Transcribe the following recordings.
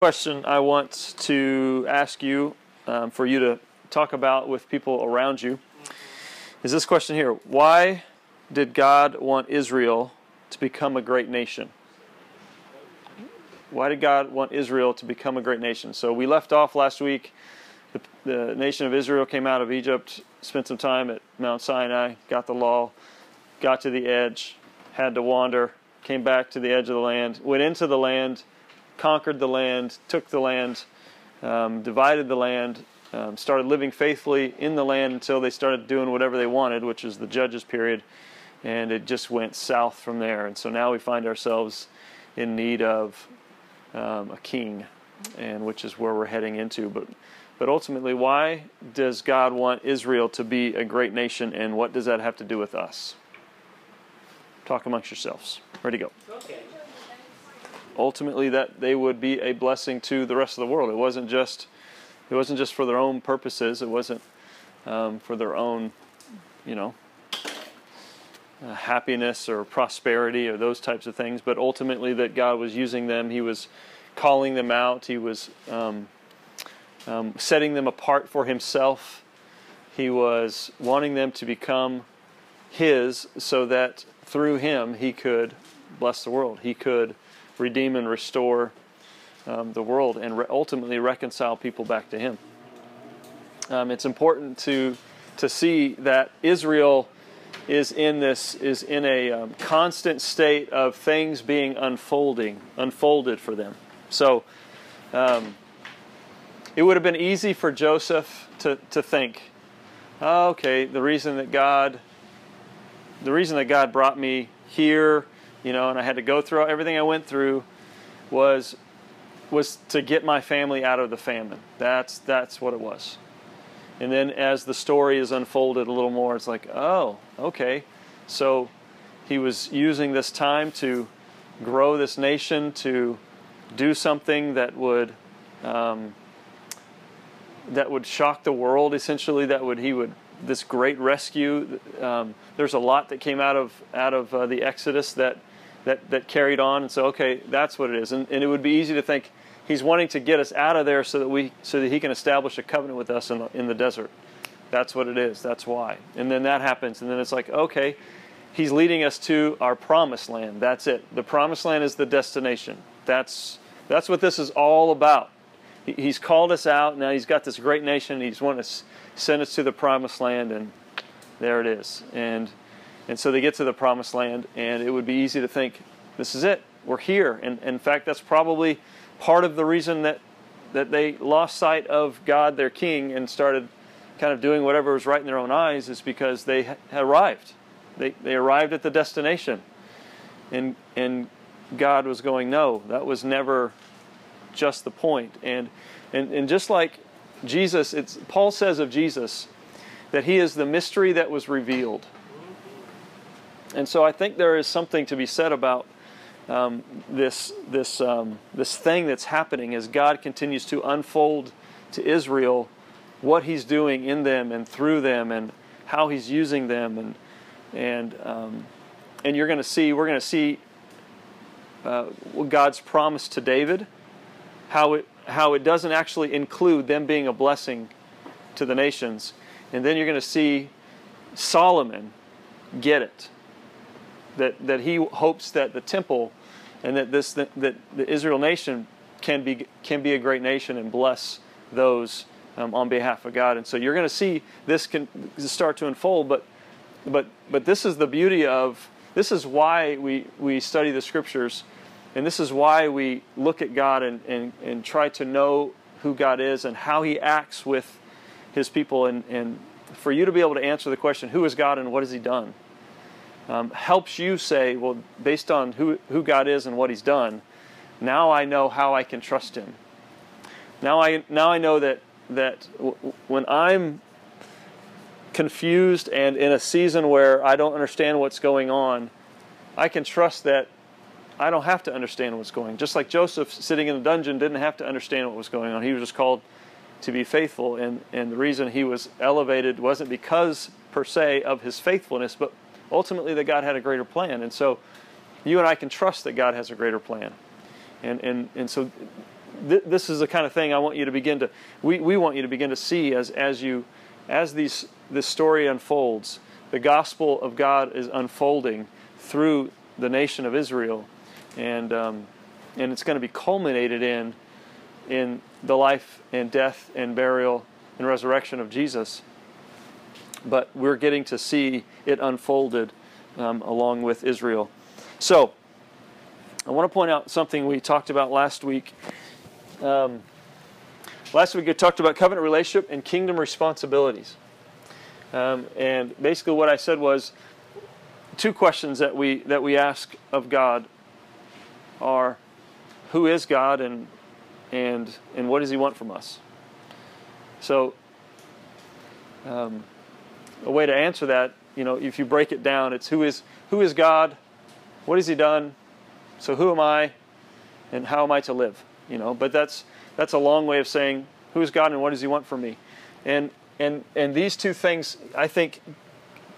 question I want to ask you um, for you to talk about with people around you is this question here Why did God want Israel to become a great nation? Why did God want Israel to become a great nation? So we left off last week. The, the nation of Israel came out of Egypt, spent some time at Mount Sinai, got the law, got to the edge, had to wander, came back to the edge of the land, went into the land conquered the land, took the land, um, divided the land, um, started living faithfully in the land until they started doing whatever they wanted, which is the judges period, and it just went south from there. And so now we find ourselves in need of um, a king, and which is where we're heading into. But but ultimately, why does God want Israel to be a great nation, and what does that have to do with us? Talk amongst yourselves. Ready to go. Okay ultimately that they would be a blessing to the rest of the world. It wasn't just it wasn't just for their own purposes. It wasn't um, for their own, you know, uh, happiness or prosperity or those types of things. But ultimately, that God was using them. He was calling them out. He was um, um, setting them apart for Himself. He was wanting them to become His, so that through Him He could bless the world. He could redeem and restore um, the world and re- ultimately reconcile people back to Him. Um, it's important to to see that Israel is in this is in a um, constant state of things being unfolding unfolded for them. So um, it would have been easy for Joseph to to think, oh, okay, the reason that God the reason that God brought me here you know, and I had to go through everything I went through was was to get my family out of the famine. That's that's what it was. And then as the story is unfolded a little more, it's like, oh, okay. So he was using this time to grow this nation, to do something that would um, that would shock the world. Essentially, that would he would this great rescue. Um, there's a lot that came out of out of uh, the Exodus that that, that carried on. And so, okay, that's what it is. And, and it would be easy to think he's wanting to get us out of there so that we so that he can establish a covenant with us in the, in the desert. That's what it is. That's why. And then that happens, and then it's like, okay, he's leading us to our promised land. That's it. The promised land is the destination. That's that's what this is all about. He, he's called us out. Now he's got this great nation. He's wanting to send us to the promised land, and there it is. And and so they get to the promised land, and it would be easy to think, this is it, we're here. And, in fact, that's probably part of the reason that, that they lost sight of God, their king, and started kind of doing whatever was right in their own eyes, is because they had arrived. They, they arrived at the destination. And, and God was going, no, that was never just the point. And, and, and just like Jesus, it's, Paul says of Jesus that he is the mystery that was revealed. And so I think there is something to be said about um, this this um, this thing that's happening as God continues to unfold to Israel what He's doing in them and through them and how He's using them. And and um, and you're going to see we're going to see uh, God's promise to David how it how it doesn't actually include them being a blessing to the nations. And then you're going to see Solomon get it that, that he hopes that the temple and that this that, that the Israel nation can be can be a great nation and bless those um, on behalf of God. And so you're going to see this can start to unfold. But but but this is the beauty of this is why we we study the scriptures, and this is why we look at God and and, and try to know who God is and how He acts with His people. And and for you to be able to answer the question, who is God and what has He done? Um, helps you say, well, based on who, who God is and what He's done, now I know how I can trust Him. Now I, now I know that, that w- when I'm confused and in a season where I don't understand what's going on, I can trust that I don't have to understand what's going on. Just like Joseph sitting in the dungeon didn't have to understand what was going on. He was just called to be faithful. And, and the reason he was elevated wasn't because, per se, of his faithfulness, but ultimately that God had a greater plan. And so you and I can trust that God has a greater plan. And, and, and so th- this is the kind of thing I want you to begin to we, we want you to begin to see as as you as these this story unfolds. The gospel of God is unfolding through the nation of Israel, and um, and it's going to be culminated in in the life and death and burial and resurrection of Jesus. But we're getting to see it unfolded um, along with Israel. So, I want to point out something we talked about last week. Um, last week we talked about covenant relationship and kingdom responsibilities. Um, and basically, what I said was two questions that we that we ask of God are, who is God and and and what does He want from us? So, um, a way to answer that, you know, if you break it down, it's who is who is God, what has He done, so who am I, and how am I to live? You know, but that's that's a long way of saying who is God and what does He want from me, and and and these two things I think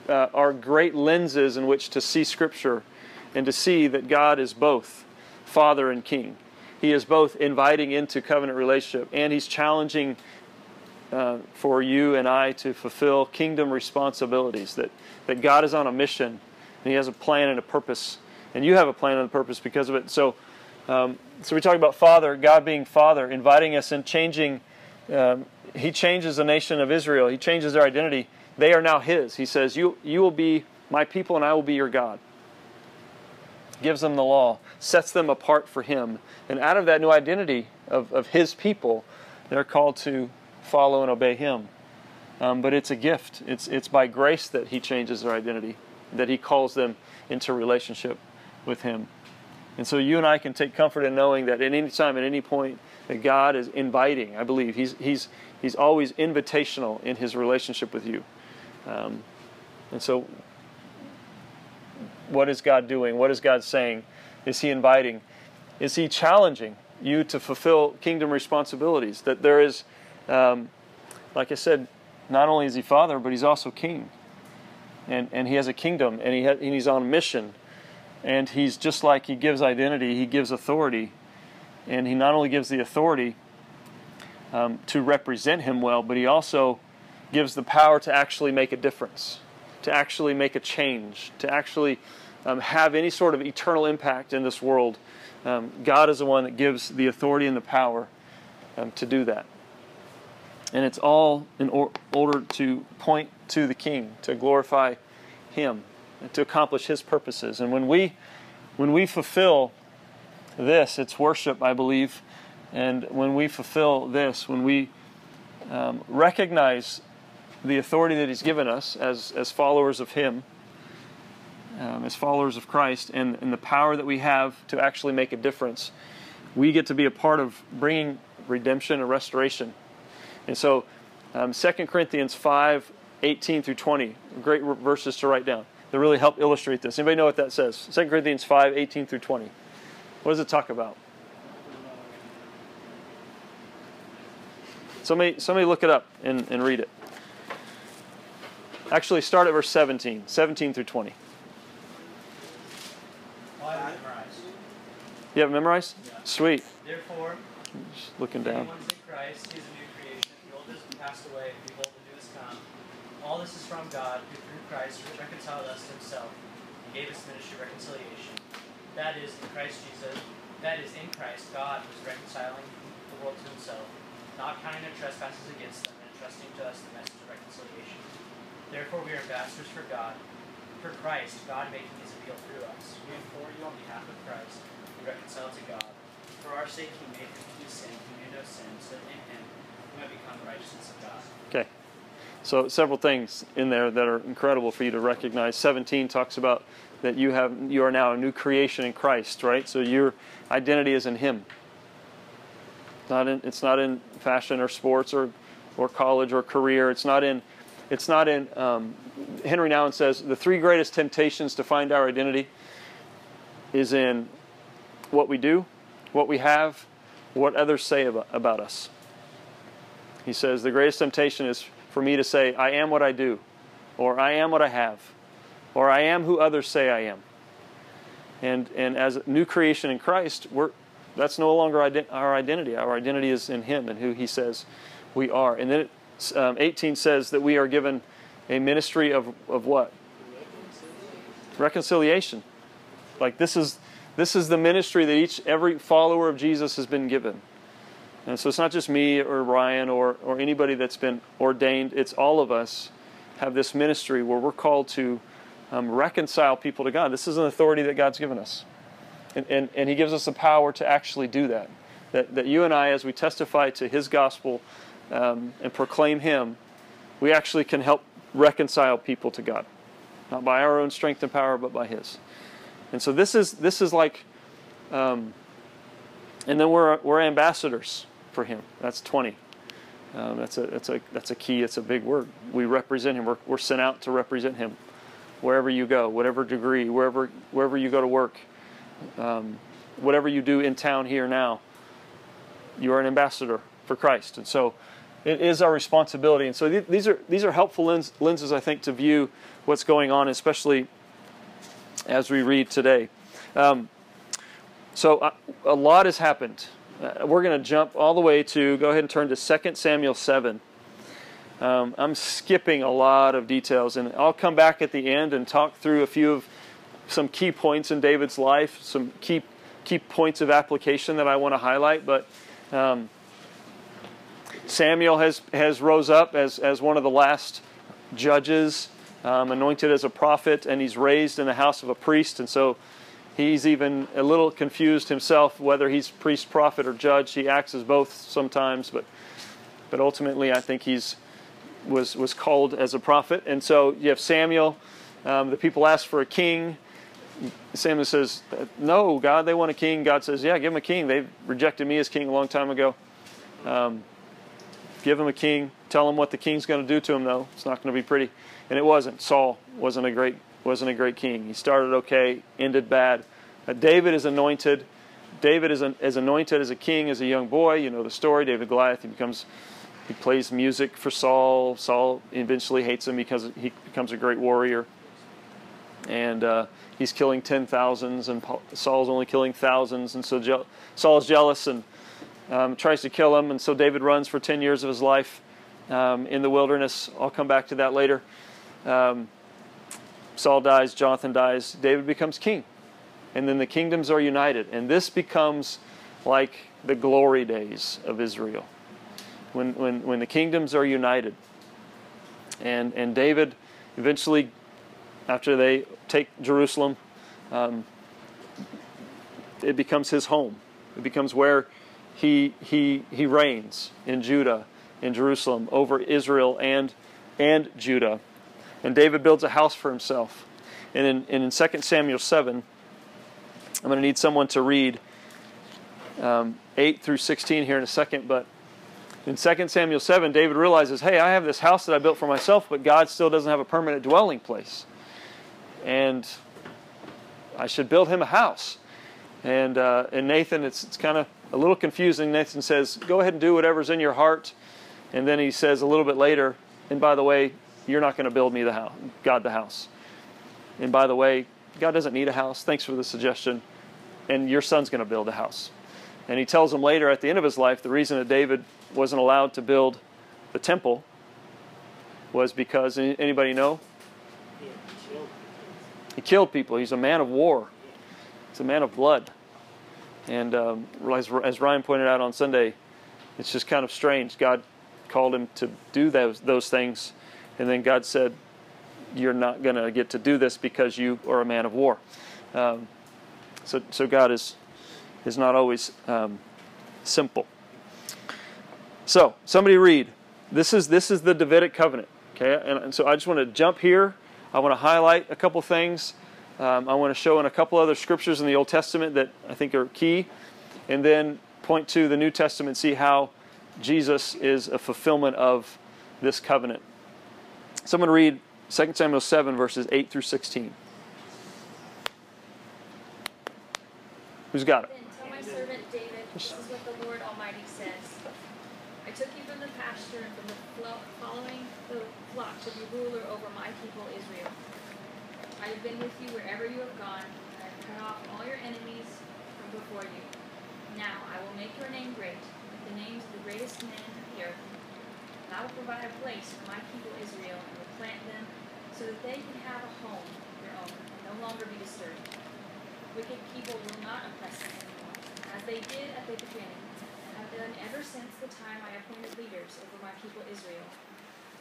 uh, are great lenses in which to see Scripture, and to see that God is both Father and King. He is both inviting into covenant relationship and He's challenging uh, for you and I to fulfill kingdom responsibilities. That that God is on a mission and He has a plan and a purpose, and you have a plan and a purpose because of it. So. Um, so we talk about Father, God being Father, inviting us and changing. Um, he changes the nation of Israel. He changes their identity. They are now His. He says, "You you will be my people, and I will be your God." Gives them the law, sets them apart for Him, and out of that new identity of, of His people, they're called to follow and obey Him. Um, but it's a gift. It's it's by grace that He changes their identity, that He calls them into relationship with Him. And so you and I can take comfort in knowing that at any time, at any point, that God is inviting. I believe He's He's He's always invitational in His relationship with you. Um, and so, what is God doing? What is God saying? Is He inviting? Is He challenging you to fulfill kingdom responsibilities? That there is, um, like I said, not only is He Father, but He's also King. And, and He has a kingdom, and, he ha- and He's on a mission and he's just like he gives identity, he gives authority. And he not only gives the authority um, to represent him well, but he also gives the power to actually make a difference, to actually make a change, to actually um, have any sort of eternal impact in this world. Um, God is the one that gives the authority and the power um, to do that. And it's all in or- order to point to the King, to glorify Him to accomplish His purposes. And when we when we fulfill this, it's worship, I believe. And when we fulfill this, when we um, recognize the authority that He's given us as as followers of Him, um, as followers of Christ, and, and the power that we have to actually make a difference, we get to be a part of bringing redemption and restoration. And so, um, 2 Corinthians 5 18 through 20, great verses to write down that really help illustrate this. Anybody know what that says? 2 Corinthians 5 18 through 20. What does it talk about? Somebody, somebody look it up and, and read it. Actually, start at verse 17, 17 through 20. You have memorized? Yeah. Sweet. Therefore, Just looking down. in Christ, he is a new creation. The old has passed away, and behold, the new has come. All this is from God, who through Christ reconciled us to himself, and gave us ministry of reconciliation. That is, in Christ Jesus, that is, in Christ, God was reconciling the world to himself, not counting their trespasses against them, and entrusting to us the message of reconciliation. Therefore, we are ambassadors for God, for Christ, God making his appeal through us. We implore you on behalf of Christ, be reconciled to God. For our sake, he made him to sin who knew no sin, so that in him Okay. So several things in there that are incredible for you to recognize. 17 talks about that you have you are now a new creation in Christ, right? So your identity is in Him. Not in, it's not in fashion or sports or or college or career. It's not in it's not in um, Henry Nouwen says the three greatest temptations to find our identity is in what we do, what we have, what others say about, about us. He says the greatest temptation is for me to say, I am what I do, or I am what I have, or I am who others say I am. And, and as a new creation in Christ, we're, that's no longer ident- our identity. Our identity is in Him and who He says we are. And then it, um, 18 says that we are given a ministry of, of what? Reconciliation. Like this is this is the ministry that each every follower of Jesus has been given. And so it's not just me or Ryan or, or anybody that's been ordained, it's all of us have this ministry where we're called to um, reconcile people to God. This is an authority that God's given us. And, and, and He gives us the power to actually do that. That, that you and I, as we testify to His gospel um, and proclaim Him, we actually can help reconcile people to God. Not by our own strength and power, but by His. And so this is, this is like, um, and then we're, we're ambassadors for Him. That's 20. Um, that's, a, that's, a, that's a key, it's a big word. We represent Him, we're, we're sent out to represent Him wherever you go, whatever degree, wherever, wherever you go to work, um, whatever you do in town here now, you are an ambassador for Christ. And so it is our responsibility. And so th- these, are, these are helpful lens- lenses, I think, to view what's going on, especially as we read today. Um, so uh, a lot has happened. Uh, we're going to jump all the way to, go ahead and turn to 2 Samuel 7. Um, I'm skipping a lot of details, and I'll come back at the end and talk through a few of some key points in David's life, some key key points of application that I want to highlight. But um, Samuel has has rose up as as one of the last judges, um, anointed as a prophet, and he's raised in the house of a priest, and so he's even a little confused himself whether he's priest, prophet, or judge. He acts as both sometimes, but but ultimately, I think he's was was called as a prophet. And so you have Samuel. Um, the people ask for a king. Samuel says, "No, God, they want a king." God says, "Yeah, give them a king. They rejected me as king a long time ago. Um, give them a king. Tell them what the king's going to do to them, though. It's not going to be pretty." And it wasn't. Saul wasn't a great wasn't a great king. He started okay, ended bad. David is anointed. David is, an, is anointed as a king as a young boy. You know the story. David Goliath. He becomes he plays music for Saul. Saul eventually hates him because he becomes a great warrior. And uh, he's killing ten thousands, and Saul's only killing thousands. And so je- Saul's jealous and um, tries to kill him. And so David runs for ten years of his life um, in the wilderness. I'll come back to that later. Um, Saul dies, Jonathan dies, David becomes king. And then the kingdoms are united. And this becomes like the glory days of Israel when, when, when the kingdoms are united. And, and David eventually, after they take Jerusalem, um, it becomes his home. It becomes where he, he, he reigns in Judah, in Jerusalem, over Israel and, and Judah. And David builds a house for himself. And in, and in 2 Samuel 7, I'm going to need someone to read um, 8 through 16 here in a second, but in 2 Samuel 7, David realizes, hey, I have this house that I built for myself, but God still doesn't have a permanent dwelling place. And I should build him a house. And, uh, and Nathan, it's, it's kind of a little confusing. Nathan says, go ahead and do whatever's in your heart. And then he says a little bit later, and by the way, you're not going to build me the house, God the house. And by the way, God doesn't need a house. Thanks for the suggestion. And your son's going to build a house. And he tells him later at the end of his life the reason that David wasn't allowed to build the temple was because anybody know? He killed people. He's a man of war. He's a man of blood. And um, as, as Ryan pointed out on Sunday, it's just kind of strange. God called him to do those those things, and then God said, "You're not going to get to do this because you are a man of war." Um, so, so God is is not always um, simple. So, somebody read. This is this is the Davidic covenant. Okay, and, and so I just want to jump here. I want to highlight a couple things. Um, I want to show in a couple other scriptures in the Old Testament that I think are key, and then point to the New Testament, see how Jesus is a fulfillment of this covenant. So I'm going to read 2 Samuel 7, verses 8 through 16. Who's got it? Tell my servant David, this is what the Lord Almighty says. I took you from the pasture and from the flo- following the flock to be ruler over my people Israel. I have been with you wherever you have gone, and I have cut off all your enemies from before you. Now I will make your name great, like the names of the greatest men of the earth. And I will provide a place for my people Israel, and will plant them so that they can have a home of their own, and no longer be disturbed. Wicked people will not oppress them anymore, as they did at the beginning, and have done ever since the time I appointed leaders over my people Israel.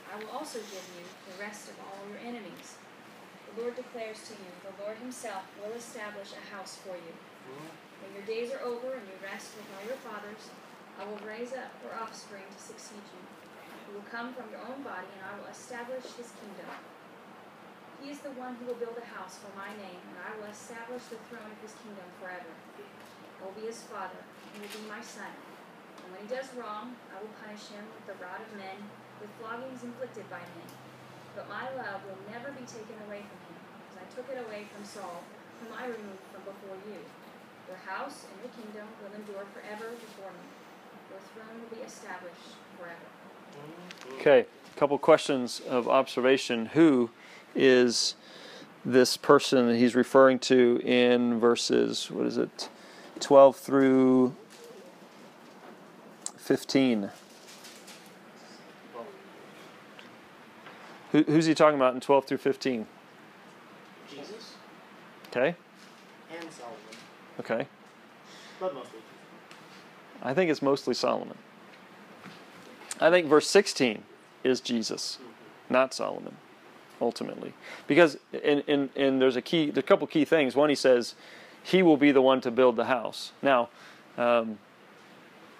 I will also give you the rest of all your enemies. The Lord declares to you, the Lord Himself will establish a house for you. When your days are over and you rest with all your fathers, I will raise up your offspring to succeed you, who will come from your own body, and I will establish His kingdom. He is the one who will build a house for my name, and I will establish the throne of His kingdom forever. I will be His father, and he will be my son. And when he does wrong, I will punish him with the rod of men, with floggings inflicted by men. But my love will never be taken away from him, as I took it away from Saul, whom I removed from before you. Your house and your kingdom will endure forever before me. Your throne will be established forever. Okay, a couple questions of observation. Who is this person that he's referring to in verses, what is it, 12 through 15? Who, who's he talking about in 12 through 15? Jesus Okay, and Solomon, okay. but mostly. I think it's mostly Solomon. I think verse 16 is Jesus, not Solomon, ultimately. Because in, in there's a key, there's a couple key things. One, he says, he will be the one to build the house. Now, um,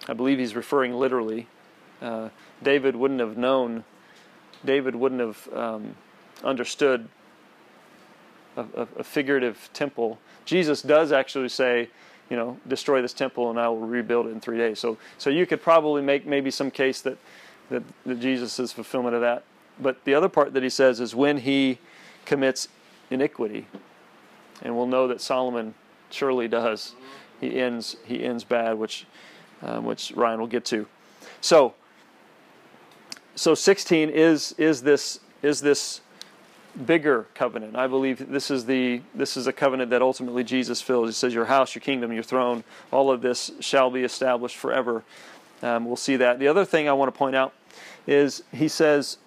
I believe he's referring literally. Uh, David wouldn't have known, David wouldn't have um, understood a, a, a figurative temple. Jesus does actually say, you know, destroy this temple and I will rebuild it in three days. So, so you could probably make maybe some case that, that, that Jesus is fulfillment of that. But the other part that he says is when he commits iniquity, and we'll know that Solomon surely does. He ends he ends bad, which um, which Ryan will get to. So, so 16 is is this is this bigger covenant. I believe this is the this is a covenant that ultimately Jesus fills. He says, "Your house, your kingdom, your throne, all of this shall be established forever." Um, we'll see that. The other thing I want to point out is he says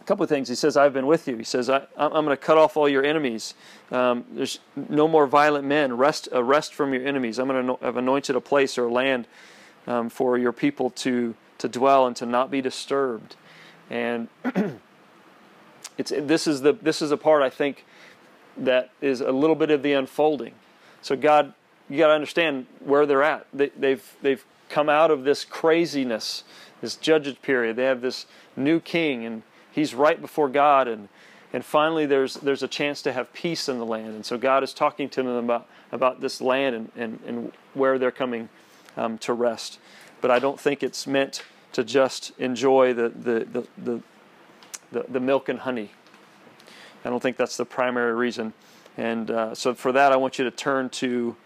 a couple of things. He says, "I've been with you." He says, I, "I'm going to cut off all your enemies. Um, there's no more violent men. Rest, uh, rest from your enemies. I'm going to have anointed a place or a land um, for your people to to dwell and to not be disturbed." And it's this is the this is a part I think that is a little bit of the unfolding. So God, you got to understand where they're at. They, they've they've come out of this craziness, this judges period. They have this new king, and he's right before God, and and finally there's there's a chance to have peace in the land. And so God is talking to them about about this land and and, and where they're coming um, to rest. But I don't think it's meant to just enjoy the the, the, the the, the milk and honey. I don't think that's the primary reason. And uh, so for that, I want you to turn to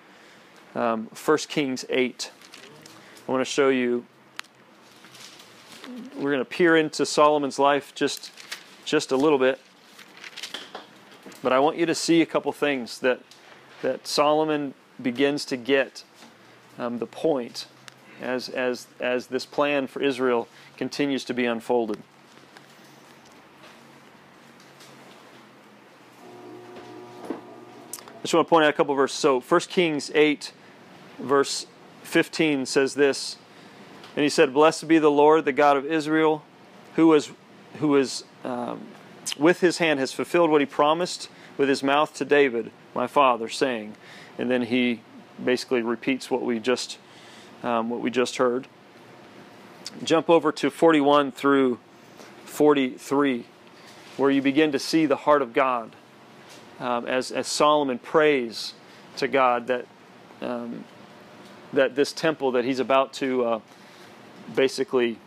um, 1 Kings 8. I want to show you, we're going to peer into Solomon's life just, just a little bit. But I want you to see a couple things that, that Solomon begins to get um, the point as, as, as this plan for Israel continues to be unfolded. Just want to point out a couple verses. So 1 Kings 8, verse 15 says this. And he said, Blessed be the Lord, the God of Israel, who is, who is um, with his hand has fulfilled what he promised with his mouth to David, my father, saying. And then he basically repeats what we just, um, what we just heard. Jump over to 41 through 43, where you begin to see the heart of God um, as, as Solomon prays to God that, um, that this temple that he's about to uh, basically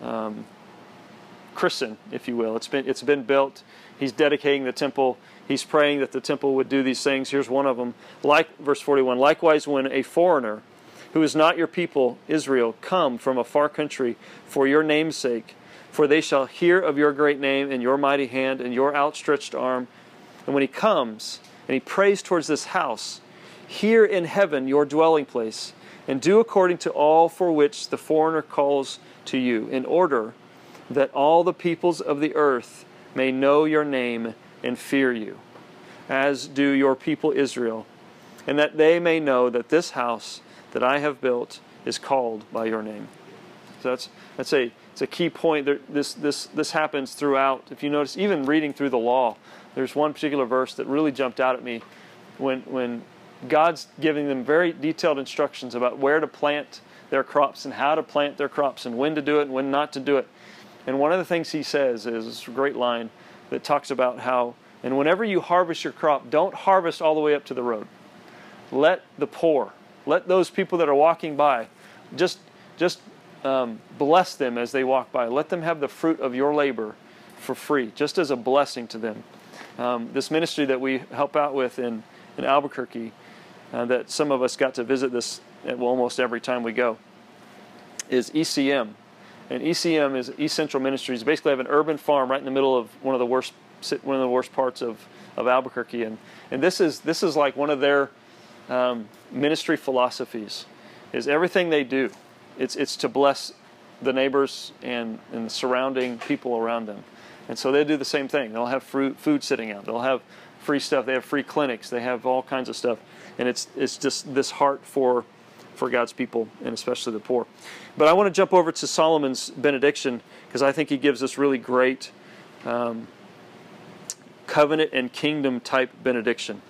um, christen, if you will. It's been, it's been built. He's dedicating the temple. He's praying that the temple would do these things. Here's one of them. Like verse 41. Likewise, when a foreigner who is not your people, Israel, come from a far country for your name's sake, for they shall hear of your great name and your mighty hand and your outstretched arm. And when he comes and he prays towards this house, here in heaven your dwelling place, and do according to all for which the foreigner calls to you, in order that all the peoples of the earth may know your name and fear you, as do your people Israel, and that they may know that this house that I have built is called by your name. So that's that's a it's a key point. There, this this this happens throughout. If you notice, even reading through the law, there's one particular verse that really jumped out at me when when God's giving them very detailed instructions about where to plant their crops and how to plant their crops and when to do it and when not to do it. And one of the things he says is a great line that talks about how, and whenever you harvest your crop, don't harvest all the way up to the road. Let the poor, let those people that are walking by, just just um, bless them as they walk by. Let them have the fruit of your labor for free, just as a blessing to them. Um, this ministry that we help out with in, in Albuquerque, uh, that some of us got to visit this well, almost every time we go, is ECM. And ECM is East Central Ministries. Basically, have an urban farm right in the middle of one of the worst one of the worst parts of, of Albuquerque, and and this is this is like one of their um, ministry philosophies. Is everything they do, it's it's to bless the neighbors and and the surrounding people around them, and so they do the same thing. They'll have fruit food sitting out. They'll have free stuff. They have free clinics. They have all kinds of stuff, and it's it's just this heart for for God's people and especially the poor. But I want to jump over to Solomon's benediction because I think he gives us really great um, covenant and kingdom type benediction.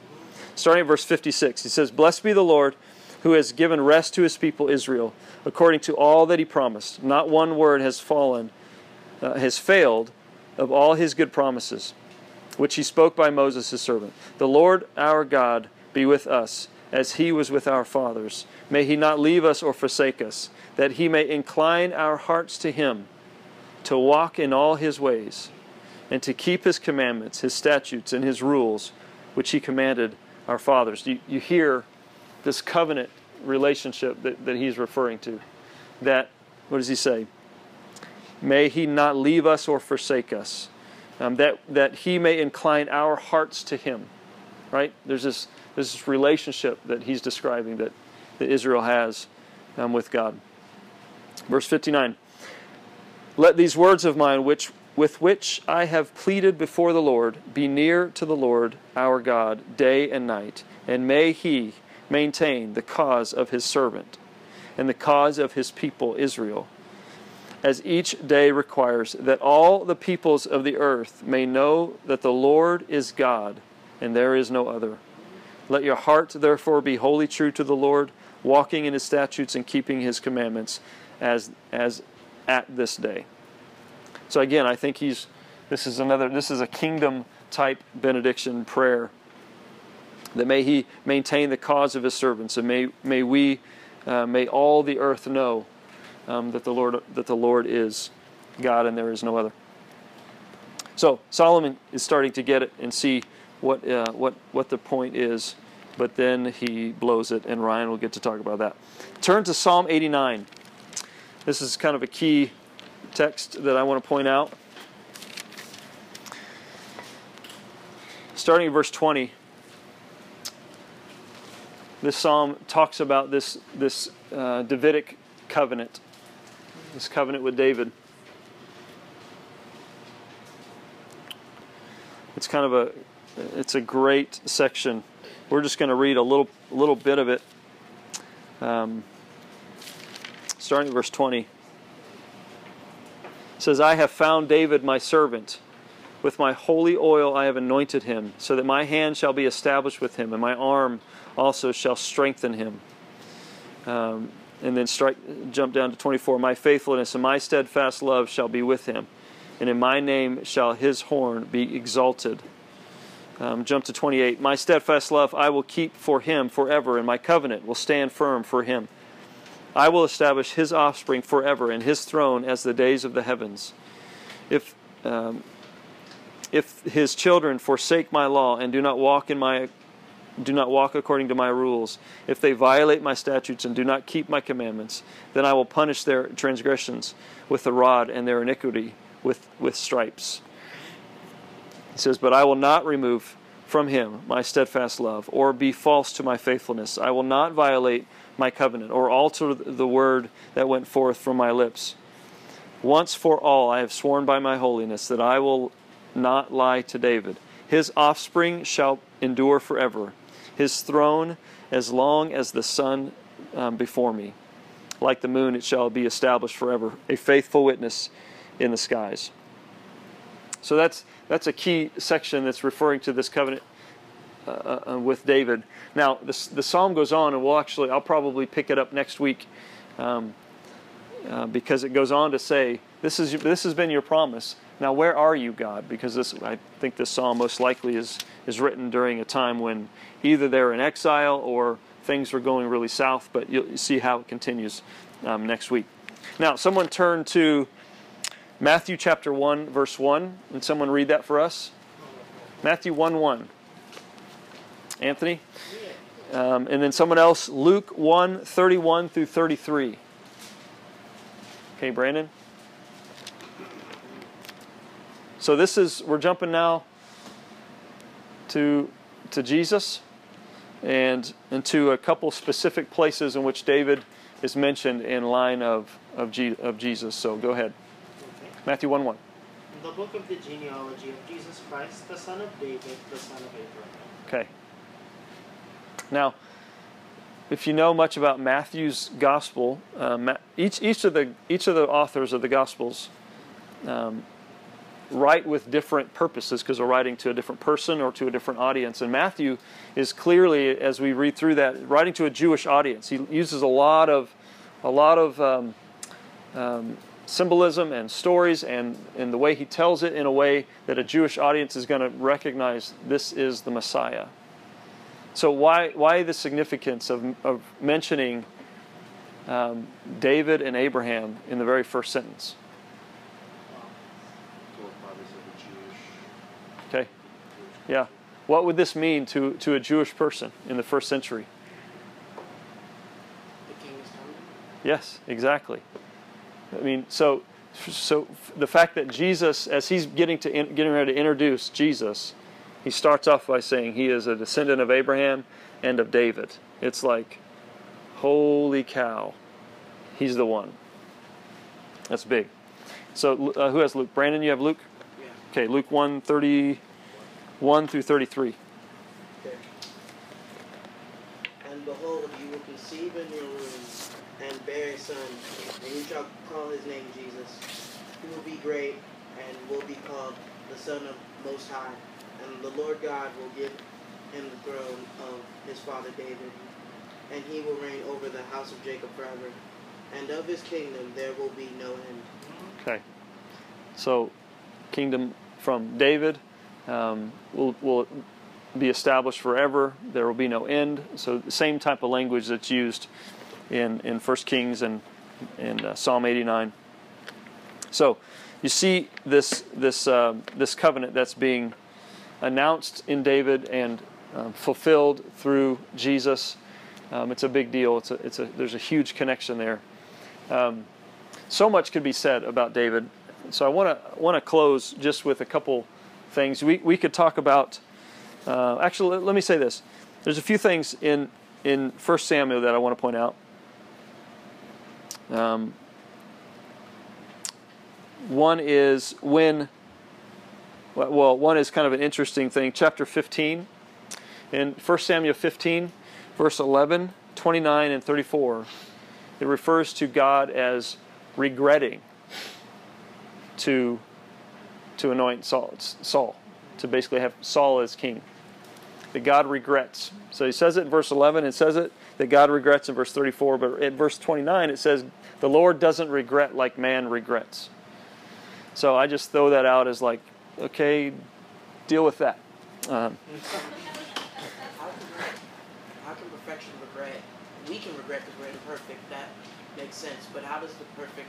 Starting at verse 56, he says, Blessed be the Lord who has given rest to his people Israel, according to all that he promised. Not one word has fallen, uh, has failed of all his good promises, which he spoke by Moses his servant. The Lord our God be with us as he was with our fathers. May he not leave us or forsake us, that he may incline our hearts to him, to walk in all his ways, and to keep his commandments, his statutes, and his rules, which he commanded our fathers. You, you hear this covenant relationship that, that he's referring to. That, what does he say? May he not leave us or forsake us. Um, that, that he may incline our hearts to him. Right? There's this this relationship that he's describing that, that Israel has um, with God. Verse 59 Let these words of mine, which with which I have pleaded before the Lord, be near to the Lord our God day and night, and may he maintain the cause of his servant and the cause of his people Israel, as each day requires, that all the peoples of the earth may know that the Lord is God, and there is no other. Let your heart therefore be wholly true to the Lord, walking in his statutes and keeping his commandments as as at this day. So again, I think he's this is another this is a kingdom type benediction prayer. That may he maintain the cause of his servants, and may may we uh, may all the earth know um, that the Lord that the Lord is God and there is no other. So Solomon is starting to get it and see what uh, what what the point is, but then he blows it, and Ryan will get to talk about that. Turn to Psalm 89. This is kind of a key text that I want to point out. Starting in verse 20, this psalm talks about this this uh, Davidic covenant, this covenant with David. It's kind of a it's a great section. We're just going to read a little little bit of it, um, starting at verse 20. It says, "I have found David my servant." With my holy oil I have anointed him, so that my hand shall be established with him, and my arm also shall strengthen him. Um, and then strike, jump down to 24. My faithfulness and my steadfast love shall be with him, and in my name shall his horn be exalted. Um, jump to 28. My steadfast love I will keep for him forever, and my covenant will stand firm for him. I will establish his offspring forever, and his throne as the days of the heavens. If um, if his children forsake my law and do not walk in my do not walk according to my rules, if they violate my statutes and do not keep my commandments, then I will punish their transgressions with the rod and their iniquity with, with stripes. He says, But I will not remove from him my steadfast love, or be false to my faithfulness. I will not violate my covenant, or alter the word that went forth from my lips. Once for all I have sworn by my holiness that I will not lie to David. His offspring shall endure forever, his throne as long as the sun um, before me. Like the moon, it shall be established forever, a faithful witness in the skies. So that's that's a key section that's referring to this covenant uh, uh, uh, with David. Now, the, the psalm goes on, and we'll actually, I'll probably pick it up next week um, uh, because it goes on to say, this, is, this has been your promise. Now, where are you, God? Because this, I think this psalm most likely is, is written during a time when either they're in exile or things were going really south, but you'll see how it continues um, next week. Now, someone turn to Matthew chapter 1, verse 1. And someone read that for us? Matthew 1 1. Anthony? Um, and then someone else, Luke 1 31 through 33. Okay, Brandon? So this is, we're jumping now to, to Jesus and into a couple specific places in which David is mentioned in line of, of, G, of Jesus. So go ahead. Matthew 1 1. The book of the genealogy of Jesus Christ, the son of David, the son of Abraham. Okay. Now, if you know much about Matthew's gospel, uh, each, each, of the, each of the authors of the gospels um, write with different purposes because they're writing to a different person or to a different audience. And Matthew is clearly, as we read through that, writing to a Jewish audience. He uses a lot of, a lot of um, um, symbolism and stories and, and the way he tells it in a way that a Jewish audience is going to recognize this is the Messiah. So, why, why the significance of, of mentioning um, David and Abraham in the very first sentence? Okay. Yeah. What would this mean to, to a Jewish person in the first century? Yes, exactly. I mean, so so the fact that Jesus, as he's getting to getting ready to introduce Jesus, he starts off by saying he is a descendant of Abraham and of David. It's like, holy cow, he's the one. That's big. So uh, who has Luke? Brandon, you have Luke. Yeah. Okay, Luke 1, through 33. Okay. And behold, you will conceive in your womb and bear a son, and you shall call his name Jesus. He will be great and will be called the Son of Most High. And the Lord God will give him the throne of his father David, and he will reign over the house of Jacob forever. And of his kingdom there will be no end. Okay. So, kingdom from David um, will, will be established forever. There will be no end. So, the same type of language that's used in, in 1 Kings and, and uh, Psalm 89. So you see this, this, uh, this covenant that's being announced in David and um, fulfilled through Jesus. Um, it's a big deal. It's a, it's a, there's a huge connection there. Um, so much could be said about David. So I want to want to close just with a couple things. We, we could talk about. Uh, actually, let me say this. There's a few things in in First Samuel that I want to point out. Um, one is when, well, one is kind of an interesting thing. Chapter 15, in 1 Samuel 15, verse 11, 29, and 34, it refers to God as regretting to, to anoint Saul, Saul, to basically have Saul as king. That God regrets. So he says it in verse 11 and says it that God regrets in verse 34, but in verse 29 it says, The Lord doesn't regret like man regrets. So I just throw that out as like, okay, deal with that. Um, how, can, perfection regret? We can regret because we're imperfect. That makes sense. But how does the perfect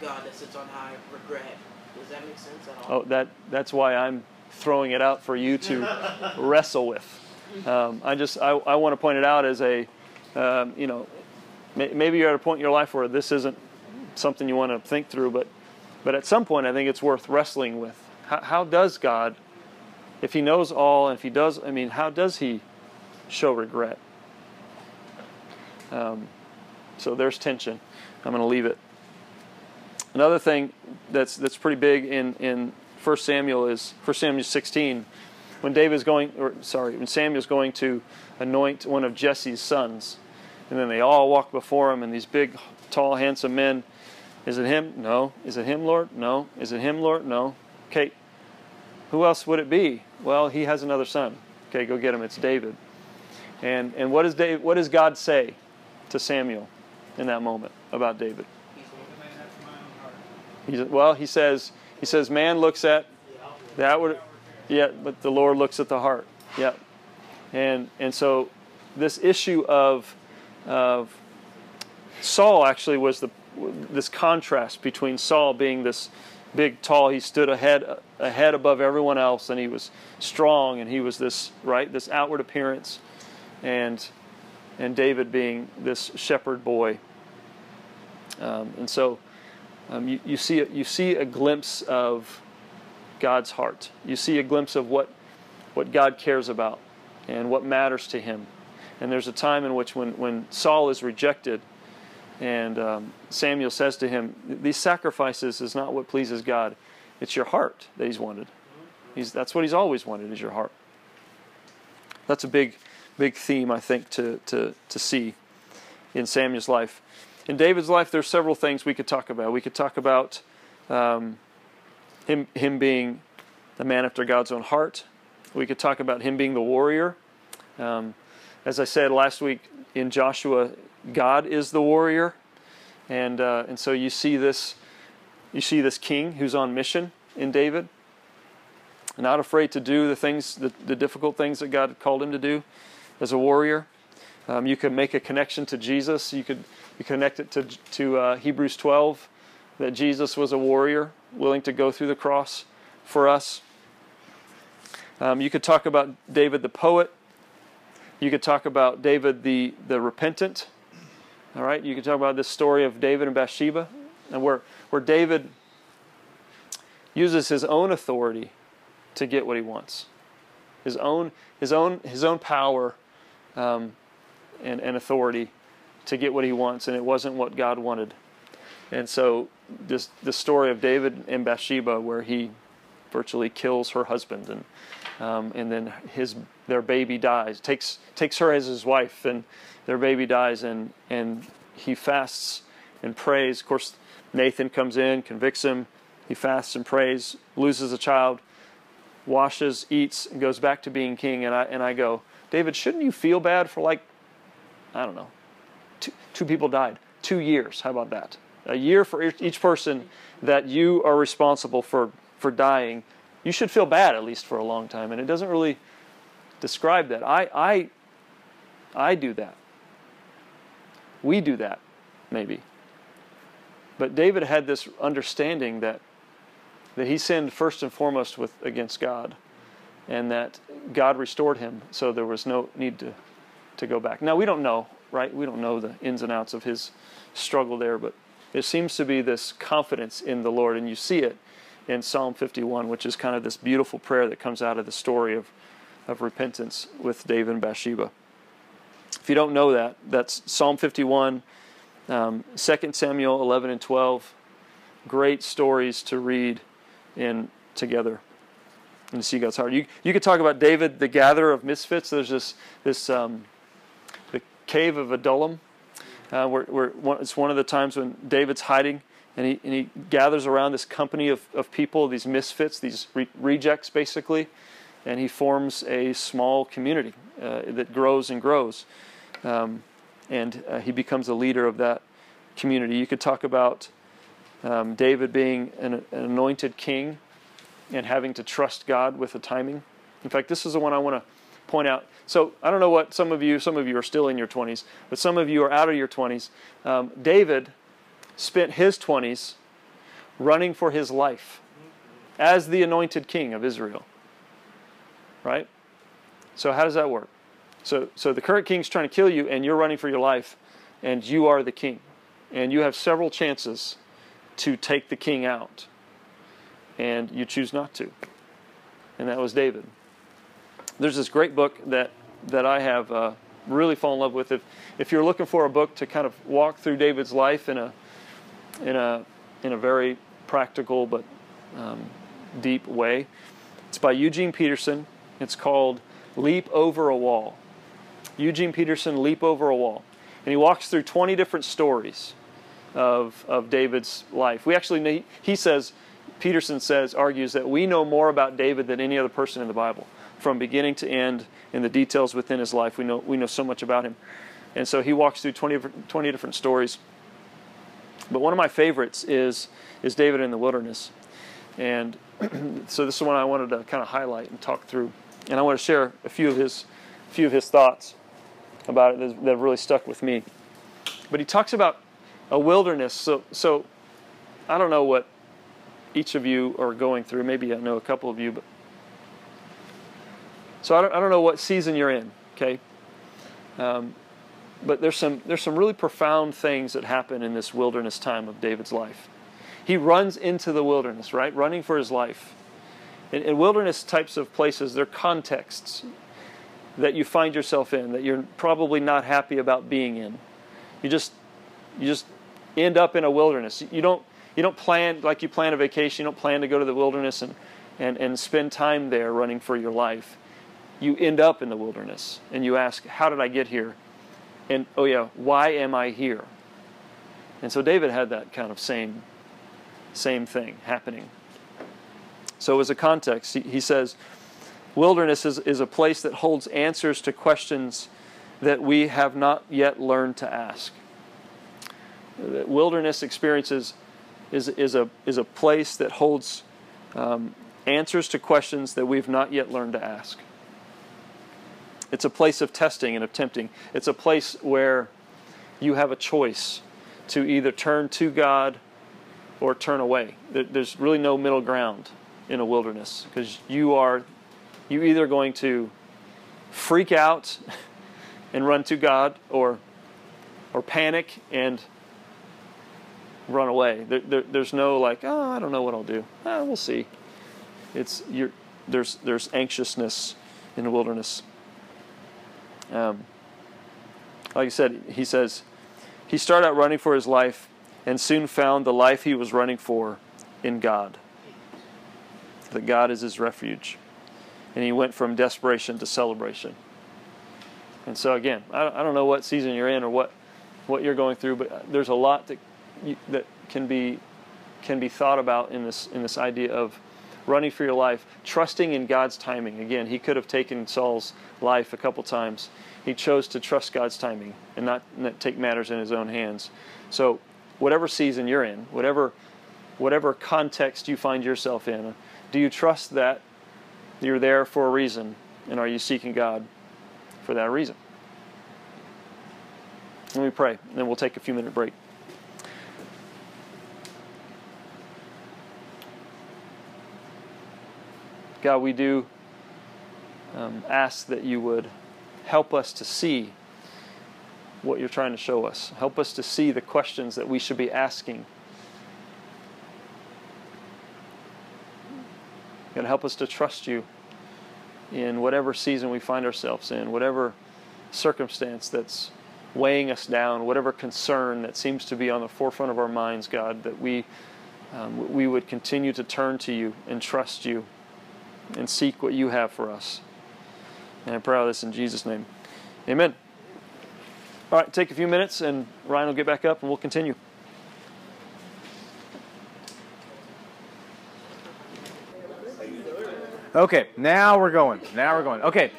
God that sits on high regret? Does that make sense at all? Oh, that that's why I'm throwing it out for you to wrestle with. Um, I just I, I want to point it out as a um, you know, maybe you're at a point in your life where this isn't something you want to think through, but but at some point, I think it's worth wrestling with. How, how does God if he knows all, and if he does, I mean, how does he show regret? Um, so there's tension. I'm going to leave it. Another thing that's that's pretty big in in 1 Samuel is 1 Samuel 16 when David's going or sorry, when Samuel's going to anoint one of Jesse's sons. And then they all walk before him and these big tall handsome men is it him? No. Is it him, Lord? No. Is it him, Lord? No. Okay. Who else would it be? Well, he has another son. Okay, go get him. It's David. And and what does Dave, what does God say to Samuel in that moment about David? Well, he says he says man looks at the outward yeah, but the Lord looks at the heart. Yeah. And and so this issue of of Saul actually was the this contrast between Saul being this big, tall, he stood ahead ahead above everyone else, and he was strong, and he was this right this outward appearance, and and David being this shepherd boy. Um, and so um, you, you see you see a glimpse of God's heart. You see a glimpse of what what God cares about and what matters to Him. And there's a time in which when when Saul is rejected and um, Samuel says to him, These sacrifices is not what pleases God. It's your heart that he's wanted. He's, that's what he's always wanted, is your heart. That's a big, big theme, I think, to, to, to see in Samuel's life. In David's life, there's several things we could talk about. We could talk about um, him, him being the man after God's own heart. We could talk about him being the warrior. Um, as I said last week in Joshua, God is the warrior, and uh, and so you see this, you see this king who's on mission in David, not afraid to do the things, the, the difficult things that God called him to do, as a warrior. Um, you could make a connection to Jesus. You could you connect it to to uh, Hebrews 12, that Jesus was a warrior, willing to go through the cross for us. Um, you could talk about David the poet. You could talk about David the the repentant. All right, you can talk about this story of David and Bathsheba, and where where David uses his own authority to get what he wants, his own his own his own power um, and and authority to get what he wants, and it wasn't what God wanted. And so this the story of David and Bathsheba, where he virtually kills her husband, and um, and then his their baby dies, takes takes her as his wife, and their baby dies, and and he fasts and prays. Of course, Nathan comes in, convicts him. He fasts and prays, loses a child, washes, eats, and goes back to being king. And I and I go, David, shouldn't you feel bad for like, I don't know, two, two people died, two years. How about that? A year for each person that you are responsible for for dying. You should feel bad at least for a long time. And it doesn't really describe that. I I I do that. We do that, maybe. But David had this understanding that that he sinned first and foremost with against God, and that God restored him, so there was no need to to go back. Now we don't know, right? We don't know the ins and outs of his struggle there, but there seems to be this confidence in the Lord, and you see it in Psalm 51, which is kind of this beautiful prayer that comes out of the story of of repentance with David and Bathsheba. If you don't know that, that's Psalm 51, um, 2 Samuel 11 and 12. Great stories to read in together and see God's heart. You, you could talk about David, the gatherer of misfits. There's this, this um, cave of Adullam, uh, where, it's one of the times when David's hiding and he, and he gathers around this company of, of people, these misfits, these re- rejects basically, and he forms a small community uh, that grows and grows um, and uh, he becomes a leader of that community. You could talk about um, David being an, an, anointed king and having to trust God with the timing. In fact, this is the one I want to point out. So I don't know what some of you, some of you are still in your 20s, but some of you are out of your 20s. Um, David spent his 20s running for his life as the anointed king of Israel. Right? So how does that work? So, so the current king's trying to kill you, and you're running for your life, and you are the king. And you have several chances to take the king out, and you choose not to. And that was David. There's this great book that that I have uh, really fallen in love with. If if you're looking for a book to kind of walk through David's life in a in a in a very practical but um, deep way, it's by Eugene Peterson. It's called Leap Over a Wall. Eugene Peterson, Leap Over a Wall, and he walks through 20 different stories of of David's life. We actually he says Peterson says argues that we know more about David than any other person in the Bible from beginning to end in the details within his life. We know, we know so much about him. And so he walks through 20, 20 different stories. But one of my favorites is, is David in the wilderness. And so this is one I wanted to kind of highlight and talk through. And I want to share a few of his, few of his thoughts about it that, that really stuck with me. But he talks about a wilderness. So, so I don't know what each of you are going through. Maybe I know a couple of you, but so I don't, I don't know what season you're in, okay? Um, but there's some, there's some really profound things that happen in this wilderness time of David's life. He runs into the wilderness, right? Running for his life. In, in wilderness types of places, they're contexts that you find yourself in that you're probably not happy about being in. You just, you just end up in a wilderness. You don't, you don't plan like you plan a vacation. You don't plan to go to the wilderness and, and, and spend time there running for your life you end up in the wilderness and you ask, How did I get here? And oh, yeah, why am I here? And so David had that kind of same, same thing happening. So, as a context, he, says, Wilderness is, is a place that holds answers to questions that we have not yet learned to ask. Wilderness experiences is, is, a, is a place that holds um, answers to questions that we've not yet learned to ask. It's a place of testing and of tempting. It's a place where you have a choice to either turn to God or turn away. There's really no middle ground in a wilderness because you are you either going to freak out and run to God or or panic and run away. There, there, there's no like, oh, I don't know what I'll do. Oh, we'll see. It's you're, there's there's anxiousness in the wilderness. Um, like I said, he says, he started out running for his life and soon found the life he was running for in God. That God is his refuge. And he went from desperation to celebration. And so, again, I don't know what season you're in or what, what you're going through, but there's a lot that, you, that can, be, can be thought about in this, in this idea of running for your life, trusting in God's timing. Again, he could have taken Saul's life a couple times. He chose to trust God's timing and not, not take matters in his own hands. So, whatever season you're in, whatever whatever context you find yourself in, do you trust that you're there for a reason and are you seeking God for that reason? Let me pray, and then we'll take a few minute break. God, we do um, ask that you would help us to see what you're trying to show us. Help us to see the questions that we should be asking. God, help us to trust you in whatever season we find ourselves in, whatever circumstance that's weighing us down, whatever concern that seems to be on the forefront of our minds, God, that we, um, we would continue to turn to you and trust you and seek what you have for us. And I pray all this in Jesus' name. Amen. All right, take a few minutes, and Ryan will get back up, and we'll continue. Okay, now we're going. Now we're going. Okay.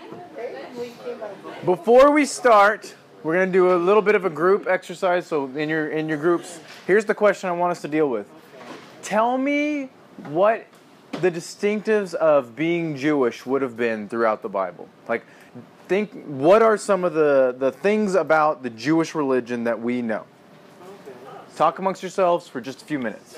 Before we start, we're going to do a little bit of a group exercise. So in your in your groups, here's the question I want us to deal with. Tell me what the distinctives of being Jewish would have been throughout the Bible? Like, think what are some of the, the things about the Jewish religion that we know? Talk amongst yourselves for just a few minutes.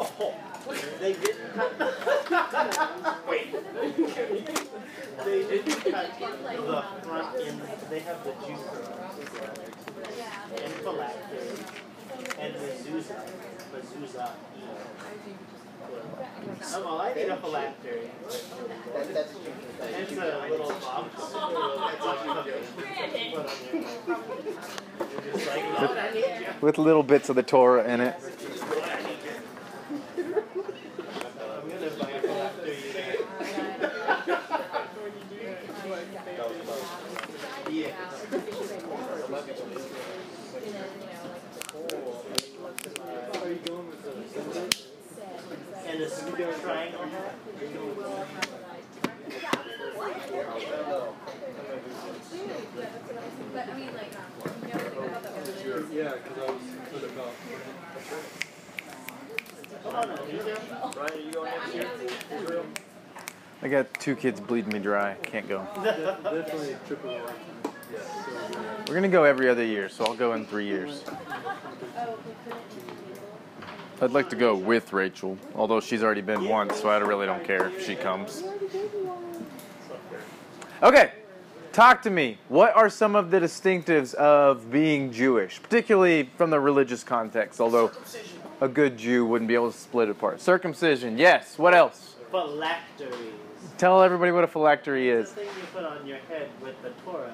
Oh, they didn't cut. Wait. they didn't cut the front end. They have the juicer and phylactery and mezuzah. Mezuzah. Oh, well, I need a phylactery. That, that's It's a little box. With little bits of the Torah in it. I'm gonna buy a phylactery. Yeah. And a square triangle hat? But I mean, like, um, you know, think about the ordinance. Yeah, because I was put about. Come on, now, you there? Ryan, are you going next year? Israel? I got two kids bleeding me dry. Can't go. We're gonna go every other year, so I'll go in three years. I'd like to go with Rachel, although she's already been once, so I really don't care if she comes. Okay, talk to me. What are some of the distinctives of being Jewish, particularly from the religious context? Although a good Jew wouldn't be able to split it apart. Circumcision, yes. What else? Phylacteries. Tell everybody what a phylactery It's is. the thing you put on your head with the Torah.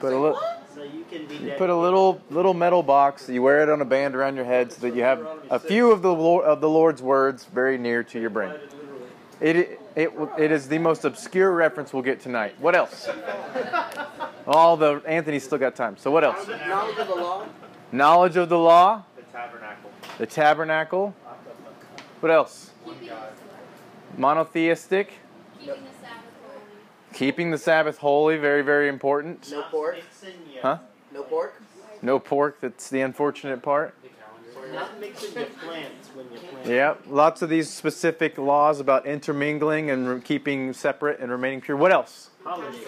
Put a little. So you can be You put a little little metal box. You wear it on a band around your head so that you have a few of the Lord, of the Lord's words very near to your brain. It it it, it is the most obscure reference we'll get tonight. What else? All the Anthony's still got time. So what else? knowledge of the law. Knowledge of the law, The tabernacle. What else? Monotheistic, Keeping the Sabbath holy. keeping the Sabbath holy, very very important. No pork. Huh? No pork. No pork. That's the unfortunate part. Not mixing your plants when you plant. Yeah, lots of these specific laws about intermingling and re- keeping separate and remaining pure. What else? Holiday.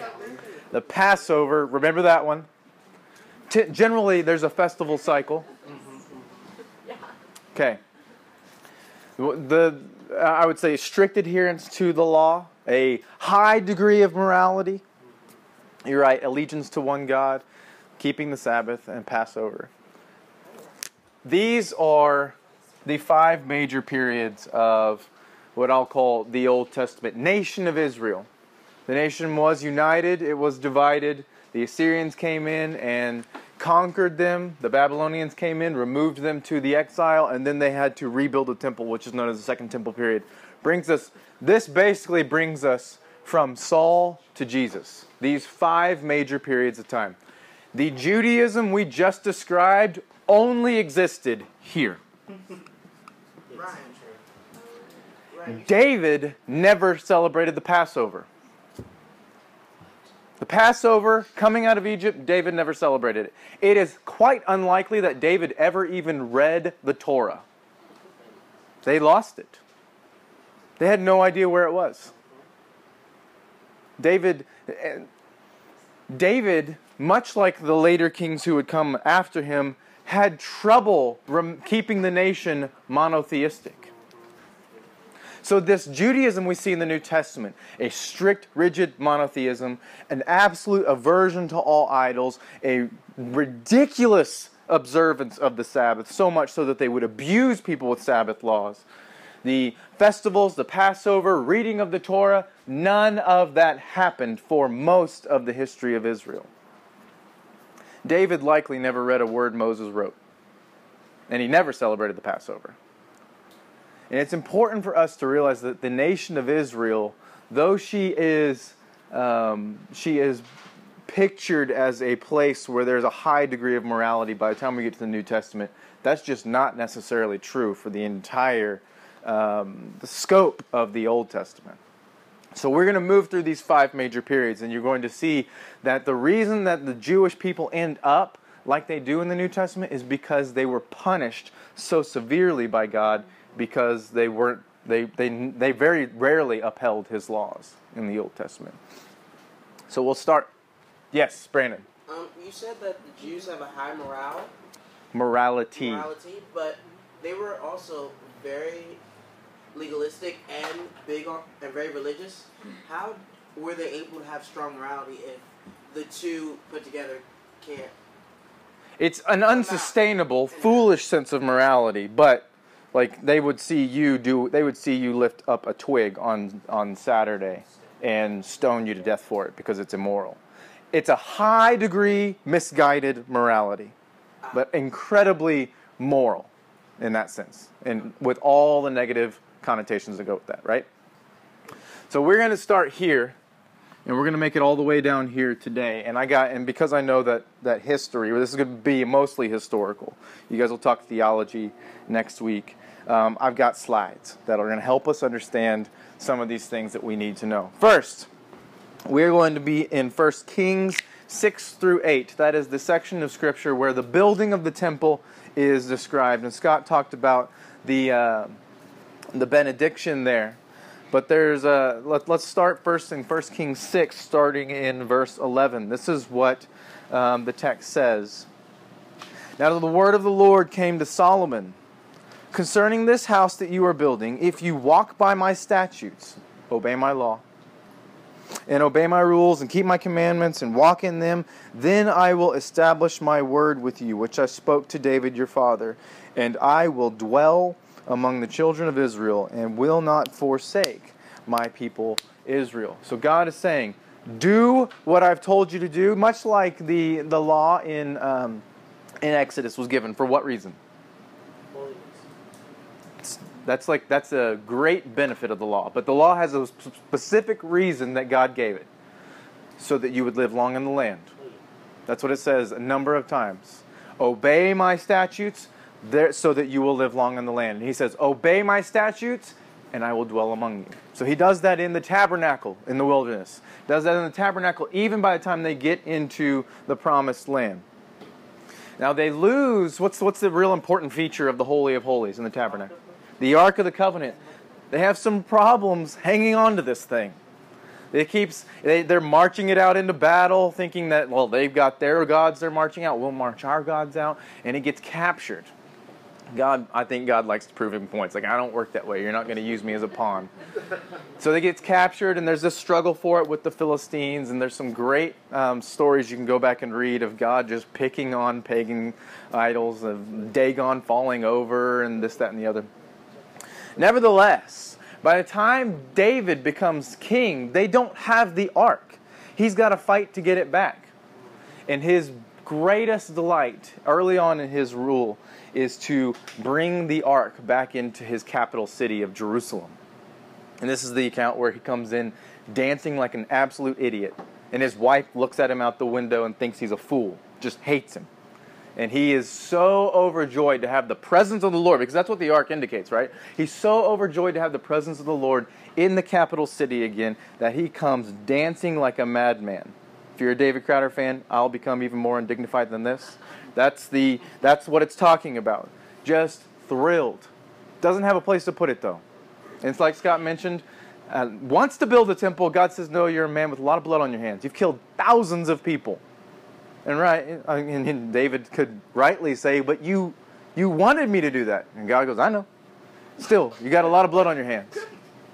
The Passover, remember that one? T- generally, there's a festival cycle. Okay. The I would say strict adherence to the law, a high degree of morality. You're right, allegiance to one God, keeping the Sabbath, and Passover. These are the five major periods of what I'll call the Old Testament nation of Israel. The nation was united, it was divided. The Assyrians came in and conquered them. The Babylonians came in, removed them to the exile, and then they had to rebuild the temple, which is known as the Second Temple period. Brings us this basically brings us from Saul to Jesus. These five major periods of time. The Judaism we just described only existed here. David never celebrated the Passover. The Passover coming out of Egypt, David never celebrated it. It is quite unlikely that David ever even read the Torah. They lost it. They had no idea where it was. David David, much like the later kings who would come after him, had trouble keeping the nation monotheistic. So, this Judaism we see in the New Testament, a strict, rigid monotheism, an absolute aversion to all idols, a ridiculous observance of the Sabbath, so much so that they would abuse people with Sabbath laws. The festivals, the Passover, reading of the Torah, none of that happened for most of the history of Israel. David likely never read a word Moses wrote, and he never celebrated the Passover. And it's important for us to realize that the nation of Israel, though she is, um, she is pictured as a place where there's a high degree of morality by the time we get to the New Testament, that's just not necessarily true for the entire um, the scope of the Old Testament. So we're going to move through these five major periods, and you're going to see that the reason that the Jewish people end up like they do in the New Testament is because they were punished so severely by God because they weren't they they they very rarely upheld His laws in the Old Testament. So we'll start. Yes, Brandon. Um, you said that the Jews have a high morale, Morality. morality, but they were also very legalistic and big on and very religious. How were they able to have strong morality if the two put together can't? It's an unsustainable, foolish sense of morality, but like they would see you do they would see you lift up a twig on on Saturday and stone you to death for it because it's immoral. It's a high degree misguided morality, but incredibly moral in that sense, and with all the negative connotations that go with that, right? So we're going to start here and we're going to make it all the way down here today. And I got, and because I know that that history, this is going to be mostly historical. You guys will talk theology next week. Um, I've got slides that are going to help us understand some of these things that we need to know. First, we're going to be in 1 Kings 6 through 8. That is the section of Scripture where the building of the temple is described. And Scott talked about the, uh, the benediction there. But there's a let, us start first in 1 Kings 6, starting in verse 11. This is what um, the text says. Now the word of the Lord came to Solomon concerning this house that you are building. If you walk by my statutes, obey my law, and obey my rules, and keep my commandments, and walk in them, then I will establish my word with you, which I spoke to David your father, and I will dwell among the children of Israel and will not forsake my people Israel. So God is saying, do what I've told you to do, much like the, the law in, um, in Exodus was given. For what reason? That's like that's a great benefit of the law. But the law has a specific reason that God gave it. So that you would live long in the land. That's what it says a number of times. Obey my statutes, there, so that you will live long in the land. And he says, Obey my statutes, and I will dwell among you. So he does that in the tabernacle in the wilderness. Does that in the tabernacle even by the time they get into the promised land. Now they lose what's what's the real important feature of the Holy of Holies in the tabernacle? The Ark of the Covenant. They have some problems hanging on to this thing. It keeps they, they're marching it out into battle, thinking that well they've got their gods they're marching out. We'll march our gods out, and it gets captured. God, I think God likes to prove him points. Like, I don't work that way. You're not going to use me as a pawn. so they get captured, and there's this struggle for it with the Philistines. And there's some great um, stories you can go back and read of God just picking on pagan idols, of Dagon falling over, and this, that, and the other. Nevertheless, by the time David becomes king, they don't have the ark. He's got to fight to get it back. And his greatest delight early on in his rule is to bring the ark back into his capital city of Jerusalem. And this is the account where he comes in dancing like an absolute idiot. And his wife looks at him out the window and thinks he's a fool, just hates him. And he is so overjoyed to have the presence of the Lord, because that's what the ark indicates, right? He's so overjoyed to have the presence of the Lord in the capital city again that he comes dancing like a madman. If you're a David Crowder fan, I'll become even more undignified than this. That's the that's what it's talking about. Just thrilled. Doesn't have a place to put it though. And it's like Scott mentioned, uh, wants to build a temple. God says, "No, you're a man with a lot of blood on your hands. You've killed thousands of people." And right, and David could rightly say, "But you, you wanted me to do that." And God goes, "I know. Still, you got a lot of blood on your hands.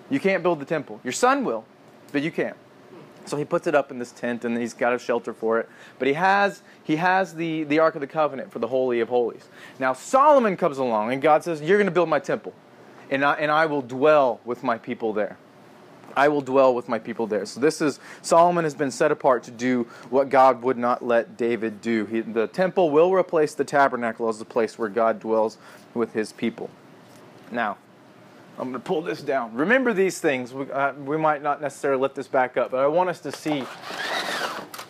You can't build the temple. Your son will, but you can't." So he puts it up in this tent, and he's got a shelter for it. But he has he has the the Ark of the Covenant for the Holy of Holies. Now Solomon comes along, and God says, "You're going to build my temple, and I, and I will dwell with my people there." I will dwell with my people there. So this is Solomon has been set apart to do what God would not let David do. He, the temple will replace the tabernacle as the place where God dwells with his people. Now, I'm going to pull this down. Remember these things. We, uh, we might not necessarily lift this back up, but I want us to see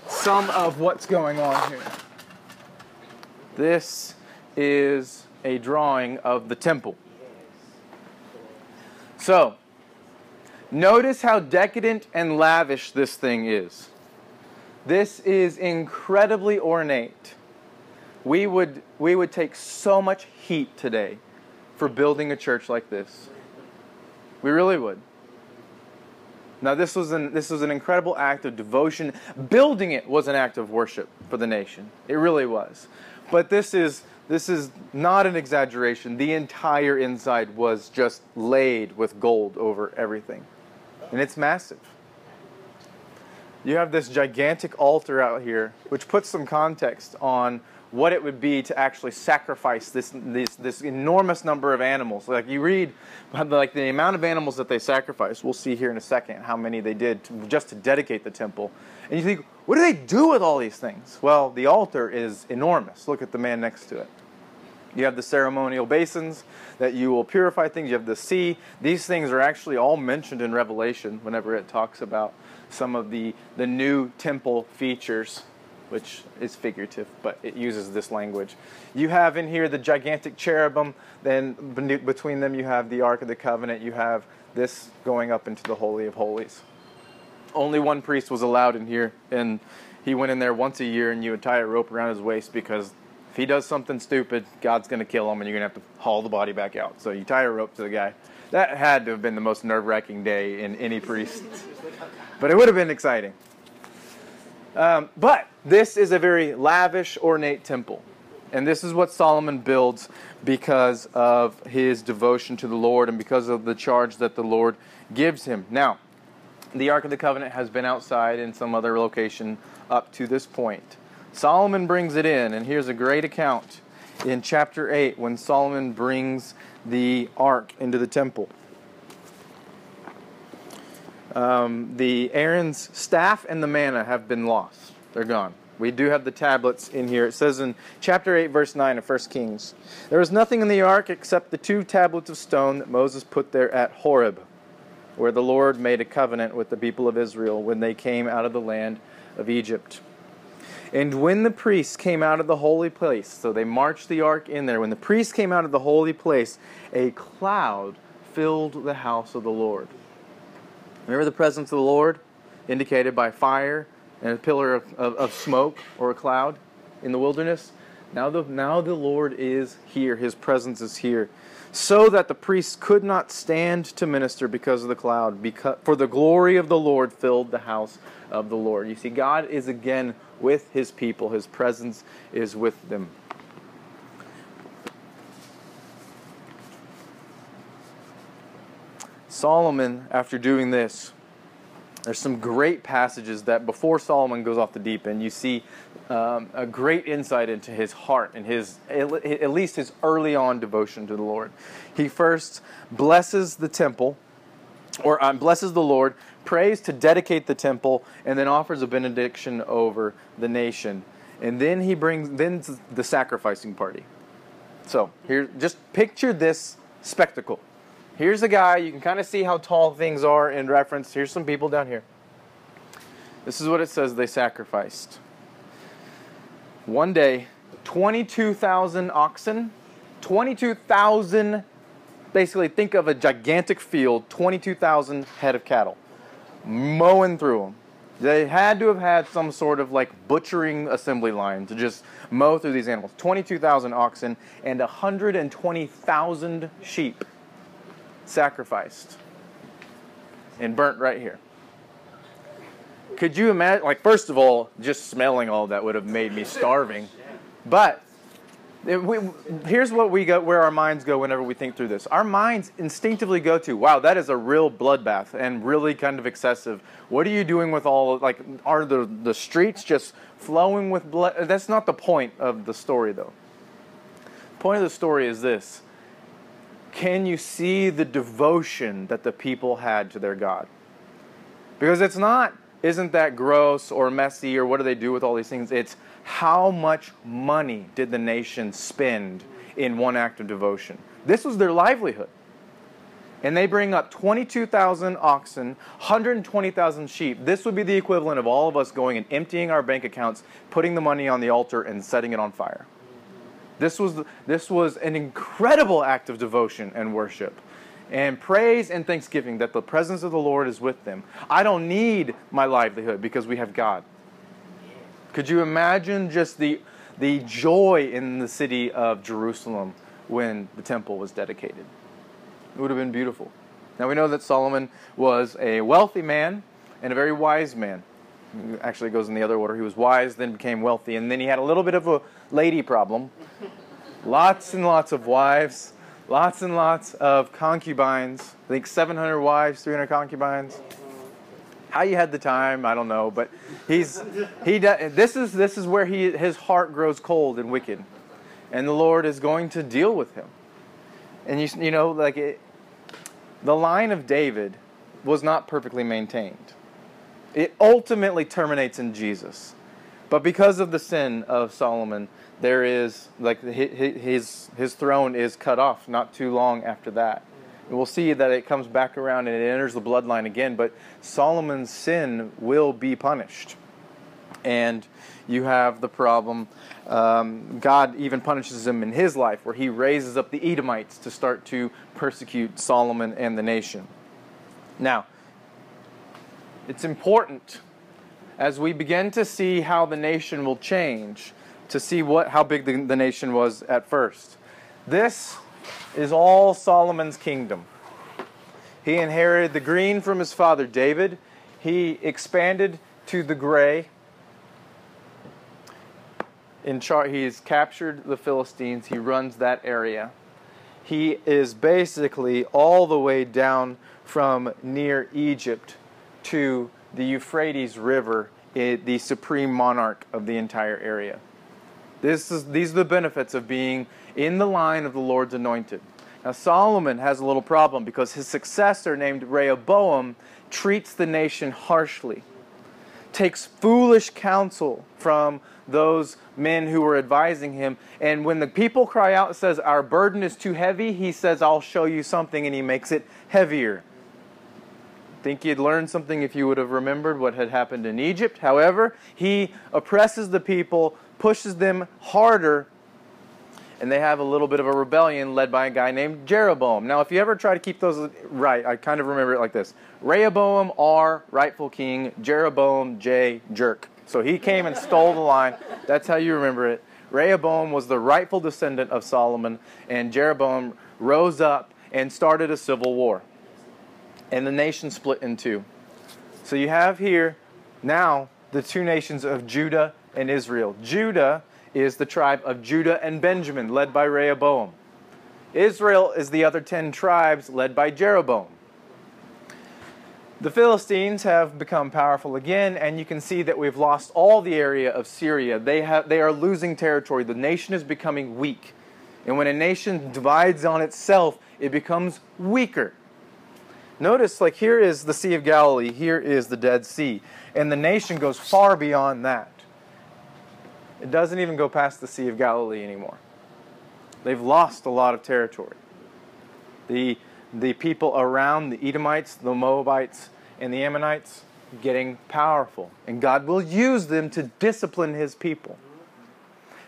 some of what's going on here. This is a drawing of the temple. So, notice how decadent and lavish this thing is. This is incredibly ornate. We would, we would take so much heat today for building a church like this. We really would. Now, this was, an, this was an incredible act of devotion. Building it was an act of worship for the nation. It really was. But this is, this is not an exaggeration. The entire inside was just laid with gold over everything. And it's massive. You have this gigantic altar out here, which puts some context on what it would be to actually sacrifice this, this, this enormous number of animals. Like you read, like the amount of animals that they sacrificed. We'll see here in a second how many they did to, just to dedicate the temple. And you think, what do they do with all these things? Well, the altar is enormous. Look at the man next to it. You have the ceremonial basins that you will purify things. You have the sea. These things are actually all mentioned in Revelation whenever it talks about some of the, the new temple features which is figurative, but it uses this language. You have in here the gigantic cherubim, then between them you have the Ark of the Covenant, you have this going up into the Holy of Holies. Only one priest was allowed in here, and he went in there once a year, and you would tie a rope around his waist because if he does something stupid, God's going to kill him, and you're going to have to haul the body back out. So you tie a rope to the guy. That had to have been the most nerve wracking day in any priest, but it would have been exciting. Um, but this is a very lavish, ornate temple. And this is what Solomon builds because of his devotion to the Lord and because of the charge that the Lord gives him. Now, the Ark of the Covenant has been outside in some other location up to this point. Solomon brings it in, and here's a great account in chapter 8 when Solomon brings the ark into the temple um, the Aaron's staff and the manna have been lost. They're gone. We do have the tablets in here. It says in chapter 8, verse 9 of 1 Kings There was nothing in the ark except the two tablets of stone that Moses put there at Horeb, where the Lord made a covenant with the people of Israel when they came out of the land of Egypt. And when the priests came out of the holy place, so they marched the ark in there, when the priests came out of the holy place, a cloud filled the house of the Lord. Remember the presence of the Lord indicated by fire and a pillar of, of, of, smoke or a cloud in the wilderness? Now the, now the Lord is here. His presence is here. So that the priests could not stand to minister because of the cloud, because, for the glory of the Lord filled the house of the Lord. You see, God is again with his people, his presence is with them. Solomon, after doing this, there's some great passages that before Solomon goes off the deep end, you see um, a great insight into his heart and his, at least his early on devotion to the Lord. He first blesses the temple, or um, blesses the Lord, prays to dedicate the temple, and then offers a benediction over the nation. And then he brings then the sacrificing party. So here, just picture this spectacle. Here's a guy, you can kind of see how tall things are in reference. Here's some people down here. This is what it says they sacrificed. One day, 22,000 oxen, 22,000, basically, think of a gigantic field, 22,000 head of cattle, mowing through them. They had to have had some sort of like butchering assembly line to just mow through these animals. 22,000 oxen and 120,000 sheep sacrificed and burnt right here. Could you imagine? Like, first of all, just smelling all that would have made me starving. But we, here's what we go, where our minds go whenever we think through this. Our minds instinctively go to, "Wow, that is a real bloodbath and really kind of excessive." What are you doing with all? Like, are the the streets just flowing with blood? That's not the point of the story, though. The point of the story is this: can you see the devotion that the people had to their God? Because it's not, isn't that gross or messy or what do they do with all these things? It's how much money did the nation spend in one act of devotion? This was their livelihood. And they bring up 22,000 oxen, 120,000 sheep. This would be the equivalent of all of us going and emptying our bank accounts, putting the money on the altar, and setting it on fire. This was, this was an incredible act of devotion and worship. and praise and thanksgiving that the presence of the Lord is with them. I don't need my livelihood because we have God. Could you imagine just the, the joy in the city of Jerusalem when the temple was dedicated? It would have been beautiful. Now we know that Solomon was a wealthy man and a very wise man. Actually, it goes in the other order. He was wise, then became wealthy, and then he had a little bit of a lady problem. lots and lots of wives, lots and lots of concubines. I think 700 wives, 300 concubines. How you had the time, I don't know, but he's he. This is this is where he his heart grows cold and wicked, and the Lord is going to deal with him. And you you know like it, the line of David was not perfectly maintained. It ultimately terminates in Jesus. But because of the sin of Solomon, there is, like, his, his throne is cut off not too long after that. We'll see that it comes back around and it enters the bloodline again, but Solomon's sin will be punished. And you have the problem, um, God even punishes him in his life, where he raises up the Edomites to start to persecute Solomon and the nation. Now, it's important as we begin to see how the nation will change to see what how big the, the nation was at first. This is all Solomon's kingdom. He inherited the green from his father David. He expanded to the gray. In char- he's captured the Philistines. He runs that area. He is basically all the way down from near Egypt to the Euphrates River, eh, the supreme monarch of the entire area. This is, these are the benefits of being in the line of the Lord's anointed. Now, Solomon has a little problem because his successor, named Rehoboam, treats the nation harshly, takes foolish counsel from those men who were advising him. And when the people cry out and says, Our burden is too heavy, he says, I'll show you something, and he makes it heavier. Think you'd learn something if you would have remembered what had happened in Egypt. However, he oppresses the people, pushes them harder, and they have a little bit of a rebellion led by a guy named Jeroboam. Now, if you ever try to keep those right, I kind of remember it like this Rehoboam, R, rightful king, Jeroboam, J, jerk. So he came and stole the line. That's how you remember it. Rehoboam was the rightful descendant of Solomon, and Jeroboam rose up and started a civil war and the nation split in two. So you have here now the two nations of Judah and Israel. Judah is the tribe of Judah and Benjamin, led by Rehoboam. Israel is the other ten tribes, led by Jeroboam. The Philistines have become powerful again, and you can see that we've lost all the area of Syria. They, have, they are losing territory. The nation is becoming weak. And when a nation divides on itself, it becomes weaker. Notice, like, here is the Sea of Galilee, here is the Dead Sea, and the nation goes far beyond that. It doesn't even go past the Sea of Galilee anymore. They've lost a lot of territory. The, the people around the Edomites, the Moabites, and the Ammonites getting powerful, and God will use them to discipline his people.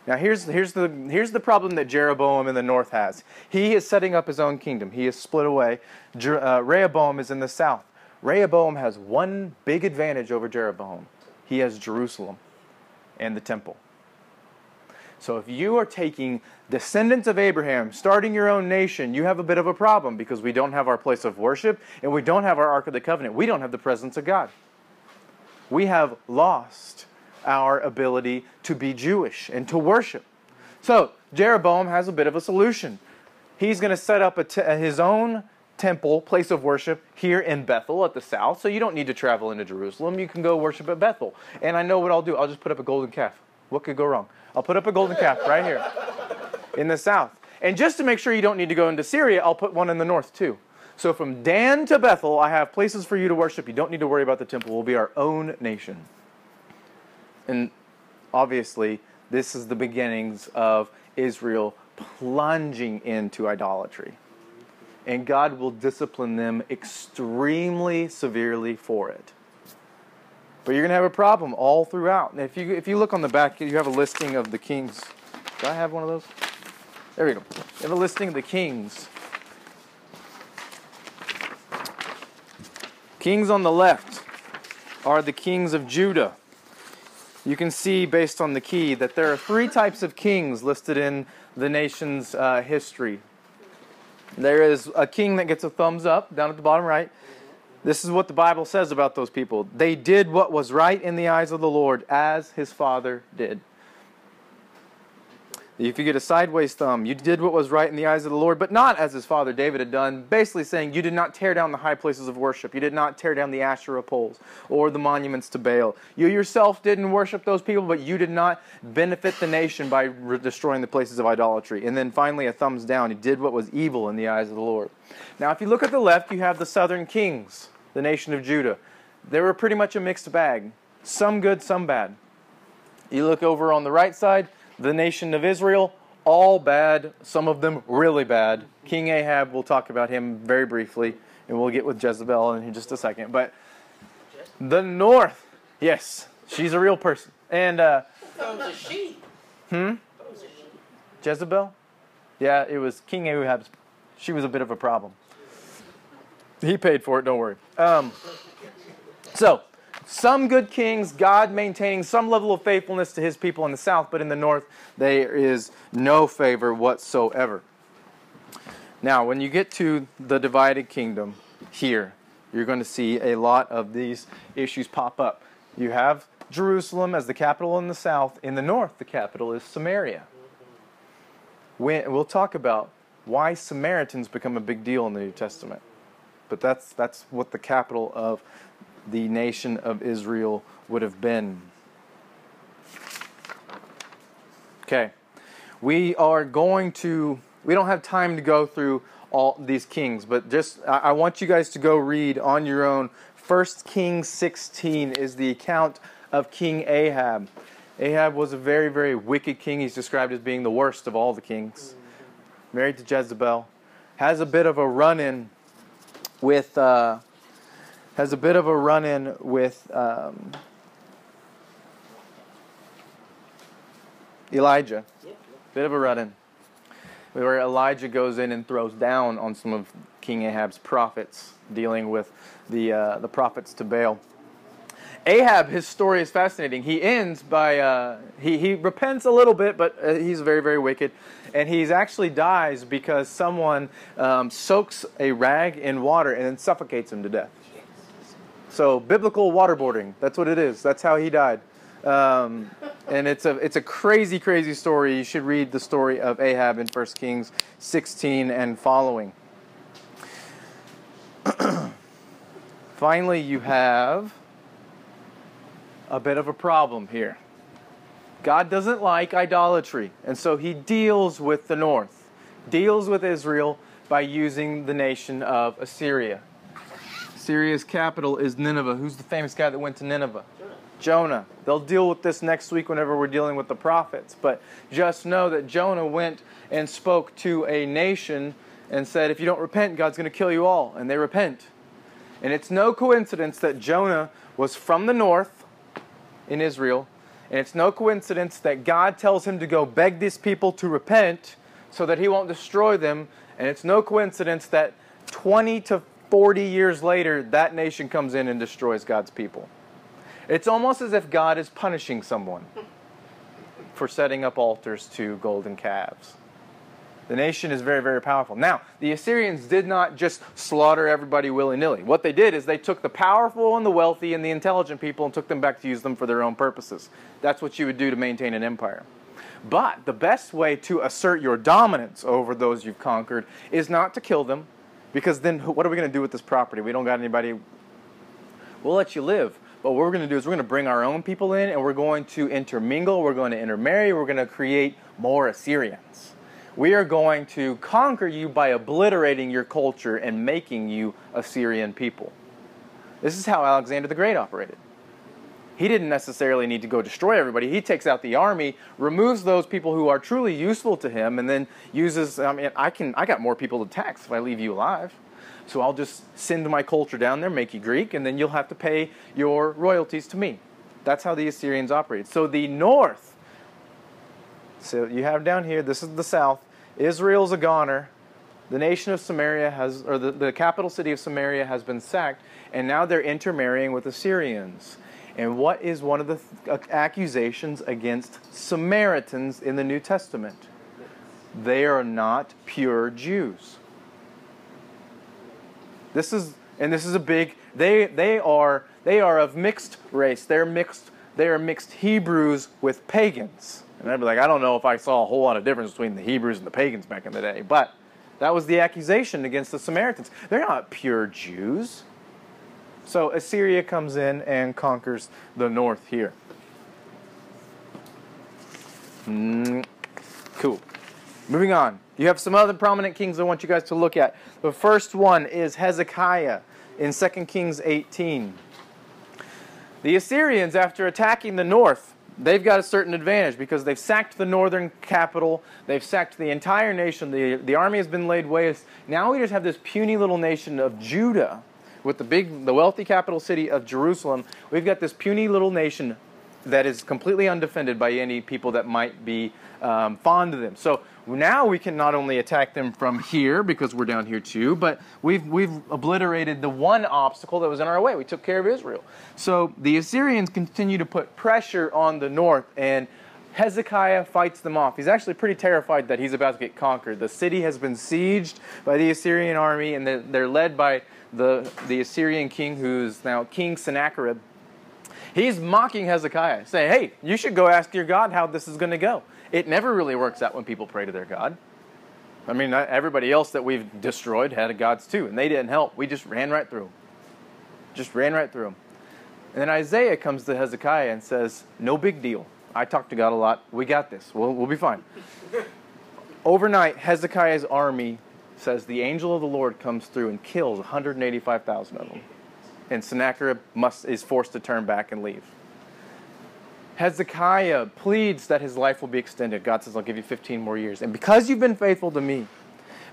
Now, here's, here's, the, here's the problem that Jeroboam in the north has. He is setting up his own kingdom, he is split away. Jer- uh, Rehoboam is in the south. Rehoboam has one big advantage over Jeroboam he has Jerusalem and the temple. So, if you are taking descendants of Abraham, starting your own nation, you have a bit of a problem because we don't have our place of worship and we don't have our Ark of the Covenant. We don't have the presence of God. We have lost our ability to be Jewish and to worship. So, Jeroboam has a bit of a solution. He's going to set up uh, his own temple, place of worship here in Bethel at the south, so you don't need to travel into Jerusalem. You can go worship at Bethel. And I know what I'll do. I'll just put up a golden calf. What could go wrong? I'll put up a golden calf right here in the south. And just to make sure you don't need to go into Syria, I'll put one in the north too. So from Dan to Bethel, I have places for you to worship. You don't need to worry about the temple. We'll be our own nation. And obviously, this is the beginnings of Israel plunging into idolatry. And God will discipline them extremely severely for it. But you're going to have a problem all throughout. And if you, if you look on the back, you have a listing of the kings. Do I have one of those? There we go. You have a listing of the kings Kings on the left are the kings of Judah. You can see based on the key that there are three types of kings listed in the nation's uh, history. There is a king that gets a thumbs up down at the bottom right. This is what the Bible says about those people. They did what was right in the eyes of the Lord, as his father did. If you get a sideways thumb, you did what was right in the eyes of the Lord, but not as his father David had done. Basically saying you did not tear down the high places of worship. You did not tear down the Asherah poles or the monuments to Baal. You yourself didn't worship those people, but you did not benefit the nation by re- destroying the places of idolatry. And then finally, a thumbs down. You did what was evil in the eyes of the Lord. Now, if you look at the left, you have the southern kings, the nation of Judah. They were pretty much a mixed bag, some good, some bad. You look over on the right side, the nation of Israel, all bad, some of them really bad. King Ahab, we'll talk about him very briefly, and we'll get with Jezebel in just a second. But the north, yes, she's a real person. And uh, sheep. Hmm? Jezebel, yeah, it was King Ahab's. She was a bit of a problem. He paid for it, don't worry. Um, so, some good kings, God maintaining some level of faithfulness to his people in the south, but in the north, there is no favor whatsoever. Now, when you get to the divided kingdom here, you're going to see a lot of these issues pop up. You have Jerusalem as the capital in the south. In the north, the capital is Samaria. We'll talk about why Samaritans become a big deal in the New Testament. But that's, that's what the capital of the nation of Israel would have been. Okay. We are going to, we don't have time to go through all these kings, but just, I, want you guys to go read on your own. First Kings 16 is the account of King Ahab. Ahab was a very, very wicked king. He's described as being the worst of all the kings. Married to Jezebel. Has a bit of a run in with, uh, has a bit of a run in with um, Elijah. Bit of a run in. Where Elijah goes in and throws down on some of King Ahab's prophets, dealing with the, uh, the prophets to Baal. Ahab, his story is fascinating. He ends by, uh, he, he repents a little bit, but uh, he's very, very wicked. And he actually dies because someone um, soaks a rag in water and then suffocates him to death. So, biblical waterboarding, that's what it is. That's how he died. Um, and it's a, it's a crazy, crazy story. You should read the story of Ahab in 1 Kings 16 and following. Finally, you have a bit of a problem here. God doesn't like idolatry, and so he deals with the north, deals with Israel by using the nation of Assyria. Assyria's capital is Nineveh. Who's the famous guy that went to Nineveh? Jonah. They'll deal with this next week whenever we're dealing with the prophets. But just know that Jonah went and spoke to a nation and said, If you don't repent, God's going to kill you all. And they repent. And it's no coincidence that Jonah was from the north in Israel. And it's no coincidence that God tells him to go beg these people to repent so that he won't destroy them. And it's no coincidence that 20 to 40 years later, that nation comes in and destroys God's people. It's almost as if God is punishing someone for setting up altars to golden calves. The nation is very, very powerful. Now, the Assyrians did not just slaughter everybody willy nilly. What they did is they took the powerful and the wealthy and the intelligent people and took them back to use them for their own purposes. That's what you would do to maintain an empire. But the best way to assert your dominance over those you've conquered is not to kill them, because then what are we going to do with this property? We don't got anybody. We'll let you live. But what we're going to do is we're going to bring our own people in and we're going to intermingle, we're going to intermarry, we're going to create more Assyrians. We are going to conquer you by obliterating your culture and making you Assyrian people. This is how Alexander the Great operated. He didn't necessarily need to go destroy everybody. He takes out the army, removes those people who are truly useful to him, and then uses. I mean, I can. I got more people to tax if I leave you alive. So I'll just send my culture down there, make you Greek, and then you'll have to pay your royalties to me. That's how the Assyrians operated. So the north. So you have down here. This is the south. Israel's a goner. the nation of Samaria has, or the, the capital city of Samaria has been sacked, and now they're intermarrying with the Syrians. And what is one of the th- uh, accusations against Samaritans in the New Testament? They are not pure Jews. This is, and this is a big. They they are they are of mixed race. They're mixed. They are mixed Hebrews with pagans. And I'd be like, I don't know if I saw a whole lot of difference between the Hebrews and the pagans back in the day, but that was the accusation against the Samaritans. They're not pure Jews. So Assyria comes in and conquers the north here. Mm, cool. Moving on. You have some other prominent kings I want you guys to look at. The first one is Hezekiah in 2 Kings 18. The Assyrians, after attacking the north, they've got a certain advantage because they've sacked the northern capital, they've sacked the entire nation, the, the army has been laid waste. Now we just have this puny little nation of Judah with the big, the wealthy capital city of Jerusalem. We've got this puny little nation that is completely undefended by any people that might be um, fond of them. So now we can not only attack them from here because we're down here too, but we've we've obliterated the one obstacle that was in our way. We took care of Israel. So the Assyrians continue to put pressure on the north and Hezekiah fights them off. He's actually pretty terrified that he's about to get conquered. The city has been sieged by the Assyrian army, and they're, they're led by the, the Assyrian king, who's now King Sennacherib. He's mocking Hezekiah, saying, Hey, you should go ask your God how this is going to go. It never really works out when people pray to their God. I mean, everybody else that we've destroyed had gods too, and they didn't help. We just ran right through them. Just ran right through them. And then Isaiah comes to Hezekiah and says, No big deal. I talk to God a lot. We got this. We'll, we'll be fine. Overnight, Hezekiah's army says the angel of the Lord comes through and kills 185,000 of them. And Sennacherib must, is forced to turn back and leave. Hezekiah pleads that his life will be extended. God says, I'll give you 15 more years. And because you've been faithful to me,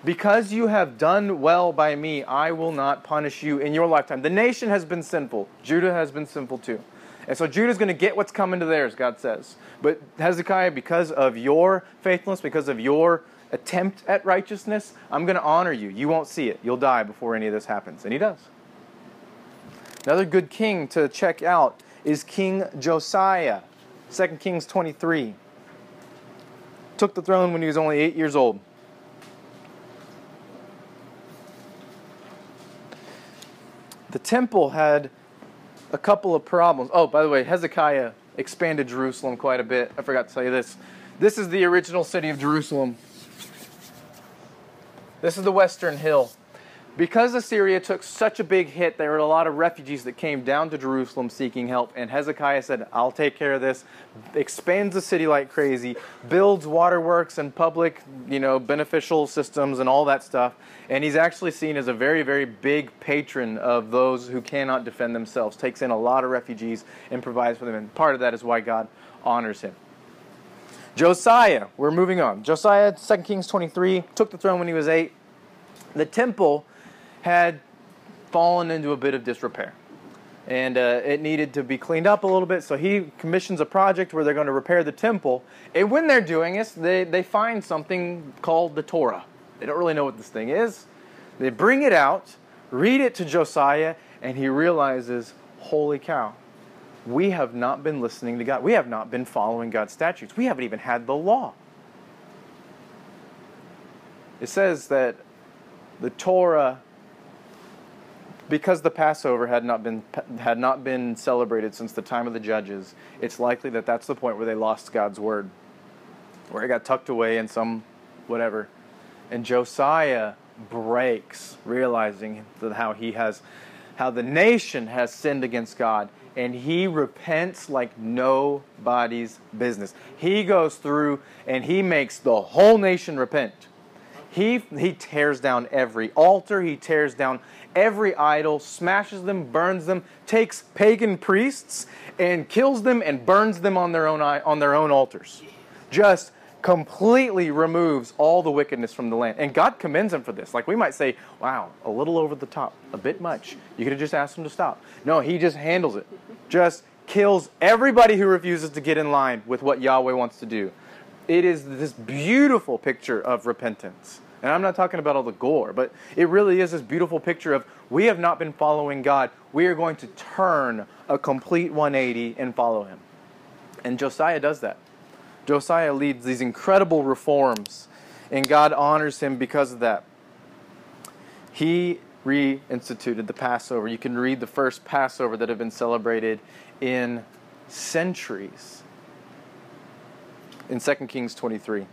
because you have done well by me, I will not punish you in your lifetime. The nation has been sinful. Judah has been sinful too. And so Judah's going to get what's coming to theirs, God says. But Hezekiah, because of your faithfulness, because of your attempt at righteousness, I'm going to honor you. You won't see it. You'll die before any of this happens. And he does. Another good king to check out is King Josiah. 2 Kings 23. Took the throne when he was only eight years old. The temple had a couple of problems. Oh, by the way, Hezekiah expanded Jerusalem quite a bit. I forgot to tell you this. This is the original city of Jerusalem. This is the Western Hill. Because Assyria took such a big hit, there were a lot of refugees that came down to Jerusalem seeking help. And Hezekiah said, I'll take care of this, expands the city like crazy, builds waterworks and public, you know, beneficial systems and all that stuff. And he's actually seen as a very, very big patron of those who cannot defend themselves, takes in a lot of refugees and provides for them. And part of that is why God honors him. Josiah, we're moving on. Josiah, 2 Kings 23, took the throne when he was eight. The temple had fallen into a bit of disrepair. And uh, it needed to be cleaned up a little bit, so he commissions a project where they're going to repair the temple. And when they're doing this, they, they find something called the Torah. They don't really know what this thing is. They bring it out, read it to Josiah, and he realizes, holy cow, we have not been listening to God. We have not been following God's statutes. We haven't even had the law. It says that the Torah because the Passover had not been had not been celebrated since the time of the judges, it's likely that that's the point where they lost God's word, where it got tucked away in some whatever. And Josiah breaks, realizing that how he has, how the nation has sinned against God, and he repents like nobody's business. He goes through and he makes the whole nation repent. He, he tears down every altar, he tears down every idol, smashes them, burns them, takes pagan priests and kills them and burns them on their own, on their own altars. Just completely removes all the wickedness from the land. And God commends him for this. Like we might say, wow, a little over the top, a bit much. You could have just asked him to stop. No, he just handles it. Just kills everybody who refuses to get in line with what Yahweh wants to do. It is this beautiful picture of repentance And I'm not talking about all the gore, but it really is this beautiful picture of we have not been following God. We are going to turn a complete 180 and follow Him. And Josiah does that. Josiah leads these incredible reforms, and God honors him because of that. He reinstituted the Passover. You can read the first Passover that have been celebrated in centuries in 2 Kings 23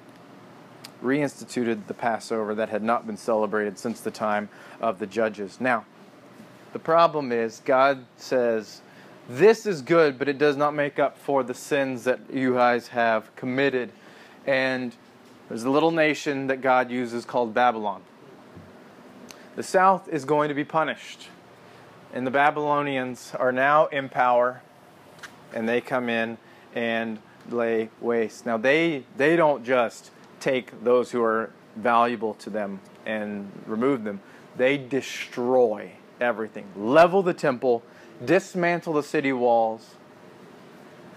reinstituted the Passover that had not been celebrated since the time of the judges. Now, the problem is God says, This is good, but it does not make up for the sins that you guys have committed. And there's a little nation that God uses called Babylon. The south is going to be punished. And the Babylonians are now in power, and they come in and lay waste. Now, they, they don't just take those who are valuable to them and remove them, they destroy everything, level the temple, dismantle the city walls.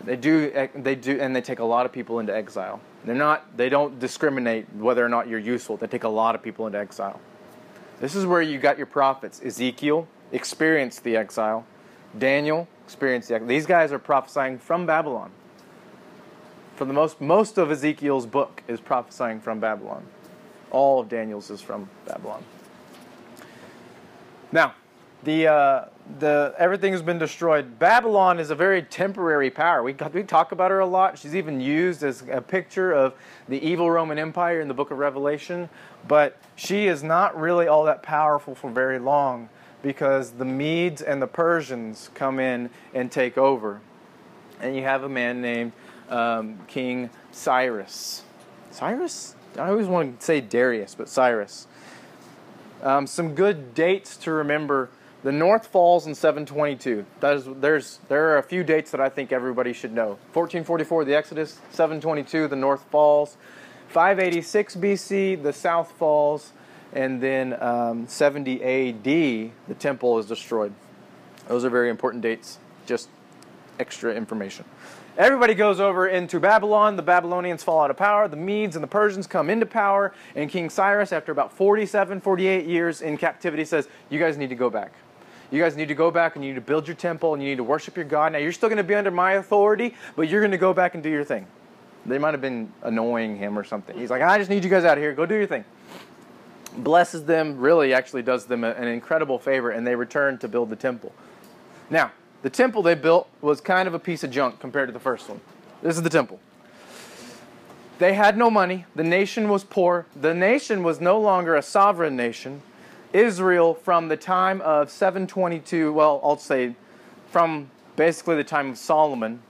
They do, they do, and they take a lot of people into exile. They're not, they don't discriminate whether or not you're useful. They take a lot of people into exile. This is where you got your prophets. Ezekiel experienced the exile. Daniel experienced the exile. These guys are prophesying from Babylon. For the most, most of Ezekiel's book is prophesying from Babylon. All of Daniel's is from Babylon. Now, the uh, the everything has been destroyed. Babylon is a very temporary power. We we talk about her a lot. She's even used as a picture of the evil Roman Empire in the book of Revelation. But she is not really all that powerful for very long because the Medes and the Persians come in and take over, and you have a man named um, King Cyrus. Cyrus? I always want to say Darius, but Cyrus. Um, some good dates to remember. The North falls in 722. That is, there's, there are a few dates that I think everybody should know. 1444, the Exodus. 722, the North falls. 586 BC, the South falls. And then um, 70 AD, the temple is destroyed. Those are very important dates. Just extra information. Everybody goes over into Babylon. The Babylonians fall out of power. The Medes and the Persians come into power. And King Cyrus, after about 47, 48 years in captivity, says, You guys need to go back. You guys need to go back and you need to build your temple and you need to worship your God. Now, you're still going to be under my authority, but you're going to go back and do your thing. They might have been annoying him or something. He's like, I just need you guys out of here. Go do your thing. Blesses them, really actually does them an incredible favor, and they return to build the temple. Now, the temple they built was kind of a piece of junk compared to the first one. This is the temple. They had no money. The nation was poor. The nation was no longer a sovereign nation. Israel, from the time of 722, well, I'll say from basically the time of Solomon,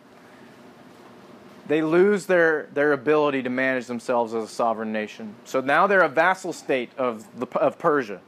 they lose their, their ability to manage themselves as a sovereign nation. So now they're a vassal state of, the, of Persia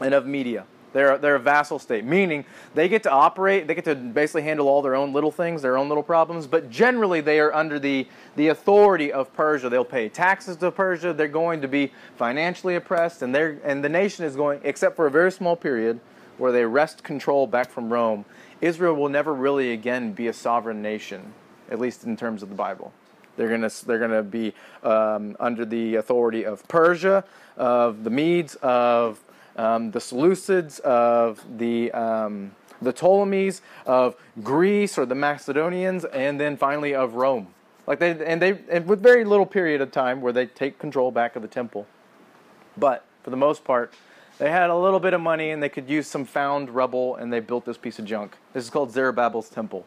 and of Media. They're, they're a vassal state, meaning they get to operate, they get to basically handle all their own little things, their own little problems, but generally they are under the, the authority of Persia. They'll pay taxes to Persia, they're going to be financially oppressed, and, they're, and the nation is going, except for a very small period where they wrest control back from Rome, Israel will never really again be a sovereign nation, at least in terms of the Bible. They're going to they're to be um, under the authority of Persia, of the Medes, of um, the Seleucids, of the um, the Ptolemies, of Greece or the Macedonians, and then finally of Rome. Like they and they and with very little period of time where they take control back of the temple. But for the most part, they had a little bit of money and they could use some found rubble and they built this piece of junk. This is called Zerubbabel's temple.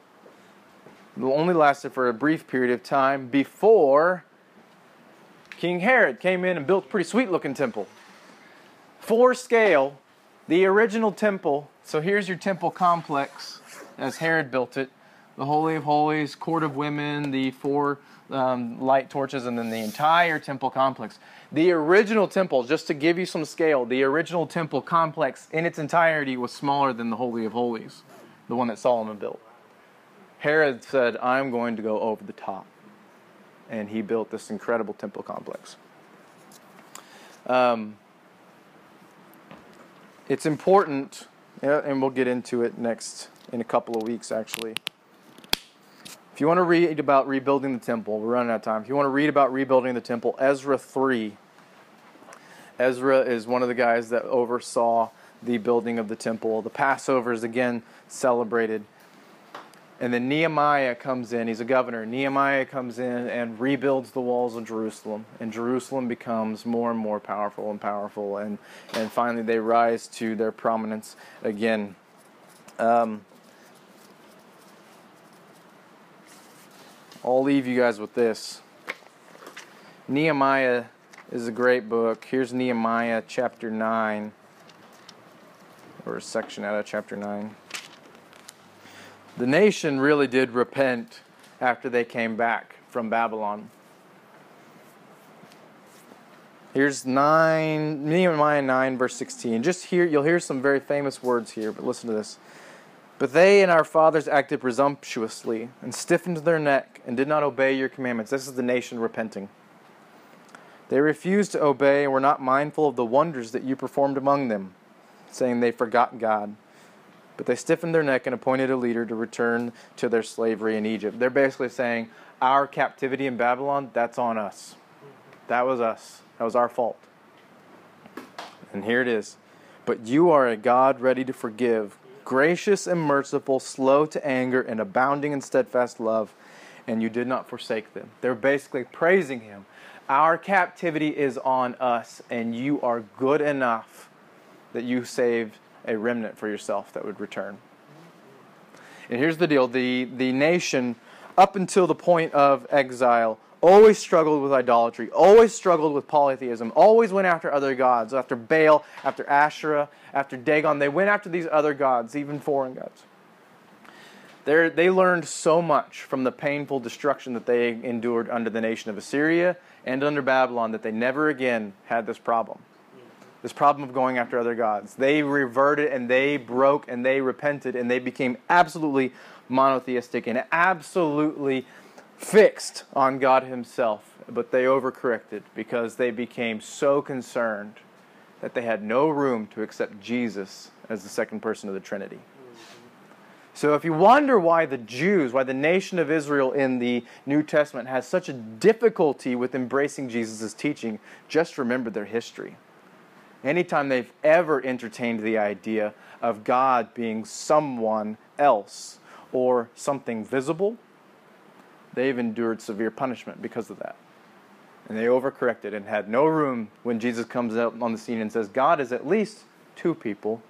It only lasted for a brief period of time before King Herod came in and built a pretty sweet looking temple for scale, the original temple. So here's your temple complex as Herod built it the Holy of Holies, Court of Women, the four um, light torches, and then the entire temple complex. The original temple, just to give you some scale, the original temple complex in its entirety was smaller than the Holy of Holies, the one that Solomon built. Herod said, I'm going to go over the top. And he built this incredible temple complex. Um, it's important, and we'll get into it next in a couple of weeks actually. If you want to read about rebuilding the temple, we're running out of time. If you want to read about rebuilding the temple, Ezra 3. Ezra is one of the guys that oversaw the building of the temple. The Passover is again celebrated. And then Nehemiah comes in. He's a governor. Nehemiah comes in and rebuilds the walls of Jerusalem. And Jerusalem becomes more and more powerful and powerful. And, and finally, they rise to their prominence again. Um, I'll leave you guys with this. Nehemiah is a great book. Here's Nehemiah chapter 9, or a section out of chapter 9. The nation really did repent after they came back from Babylon. Here's 9 Nehemiah 9 verse 16. Just here you'll hear some very famous words here, but listen to this. But they and our fathers acted presumptuously and stiffened their neck and did not obey your commandments. This is the nation repenting. They refused to obey and were not mindful of the wonders that you performed among them, saying they forgot God. But they stiffened their neck and appointed a leader to return to their slavery in Egypt. They're basically saying, Our captivity in Babylon, that's on us. That was us. That was our fault. And here it is. But you are a God ready to forgive, gracious and merciful, slow to anger, and abounding in steadfast love, and you did not forsake them. They're basically praising Him. Our captivity is on us, and you are good enough that you saved a remnant for yourself that would return. And here's the deal the, the nation, up until the point of exile, always struggled with idolatry, always struggled with polytheism, always went after other gods, after Baal, after Asherah, after Dagon. They went after these other gods, even foreign gods. They're, they learned so much from the painful destruction that they endured under the nation of Assyria and under Babylon that they never again had this problem. This problem of going after other gods. They reverted and they broke and they repented and they became absolutely monotheistic and absolutely fixed on God Himself. But they overcorrected because they became so concerned that they had no room to accept Jesus as the second person of the Trinity. So, if you wonder why the Jews, why the nation of Israel in the New Testament has such a difficulty with embracing Jesus' teaching, just remember their history. Anytime they've ever entertained the idea of God being someone else or something visible, they've endured severe punishment because of that. And they overcorrected and had no room when Jesus comes out on the scene and says, God is at least two people.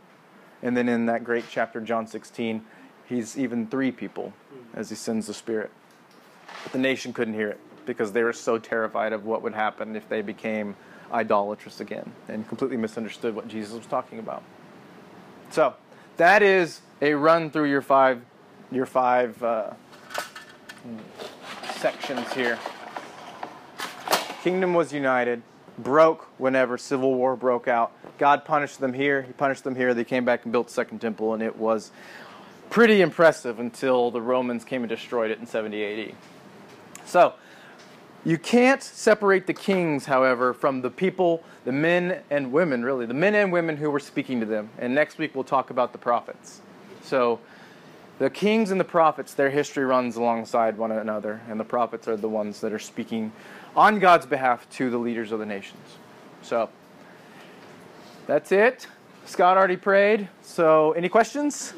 And then in that great chapter, John 16, he's even three people as he sends the Spirit. But the nation couldn't hear it because they were so terrified of what would happen if they became idolatrous again and completely misunderstood what Jesus was talking about. So that is a run through your five your five uh, sections here. Kingdom was united, broke whenever civil war broke out. God punished them here. He punished them here. They came back and built the second temple, and it was pretty impressive until the Romans came and destroyed it in 70 AD. So, you can't separate the kings, however, from the people, the men and women, really, the men and women who were speaking to them. And next week we'll talk about the prophets. So, the kings and the prophets, their history runs alongside one another, and the prophets are the ones that are speaking on God's behalf to the leaders of the nations. So, that's it. Scott already prayed. So, any questions?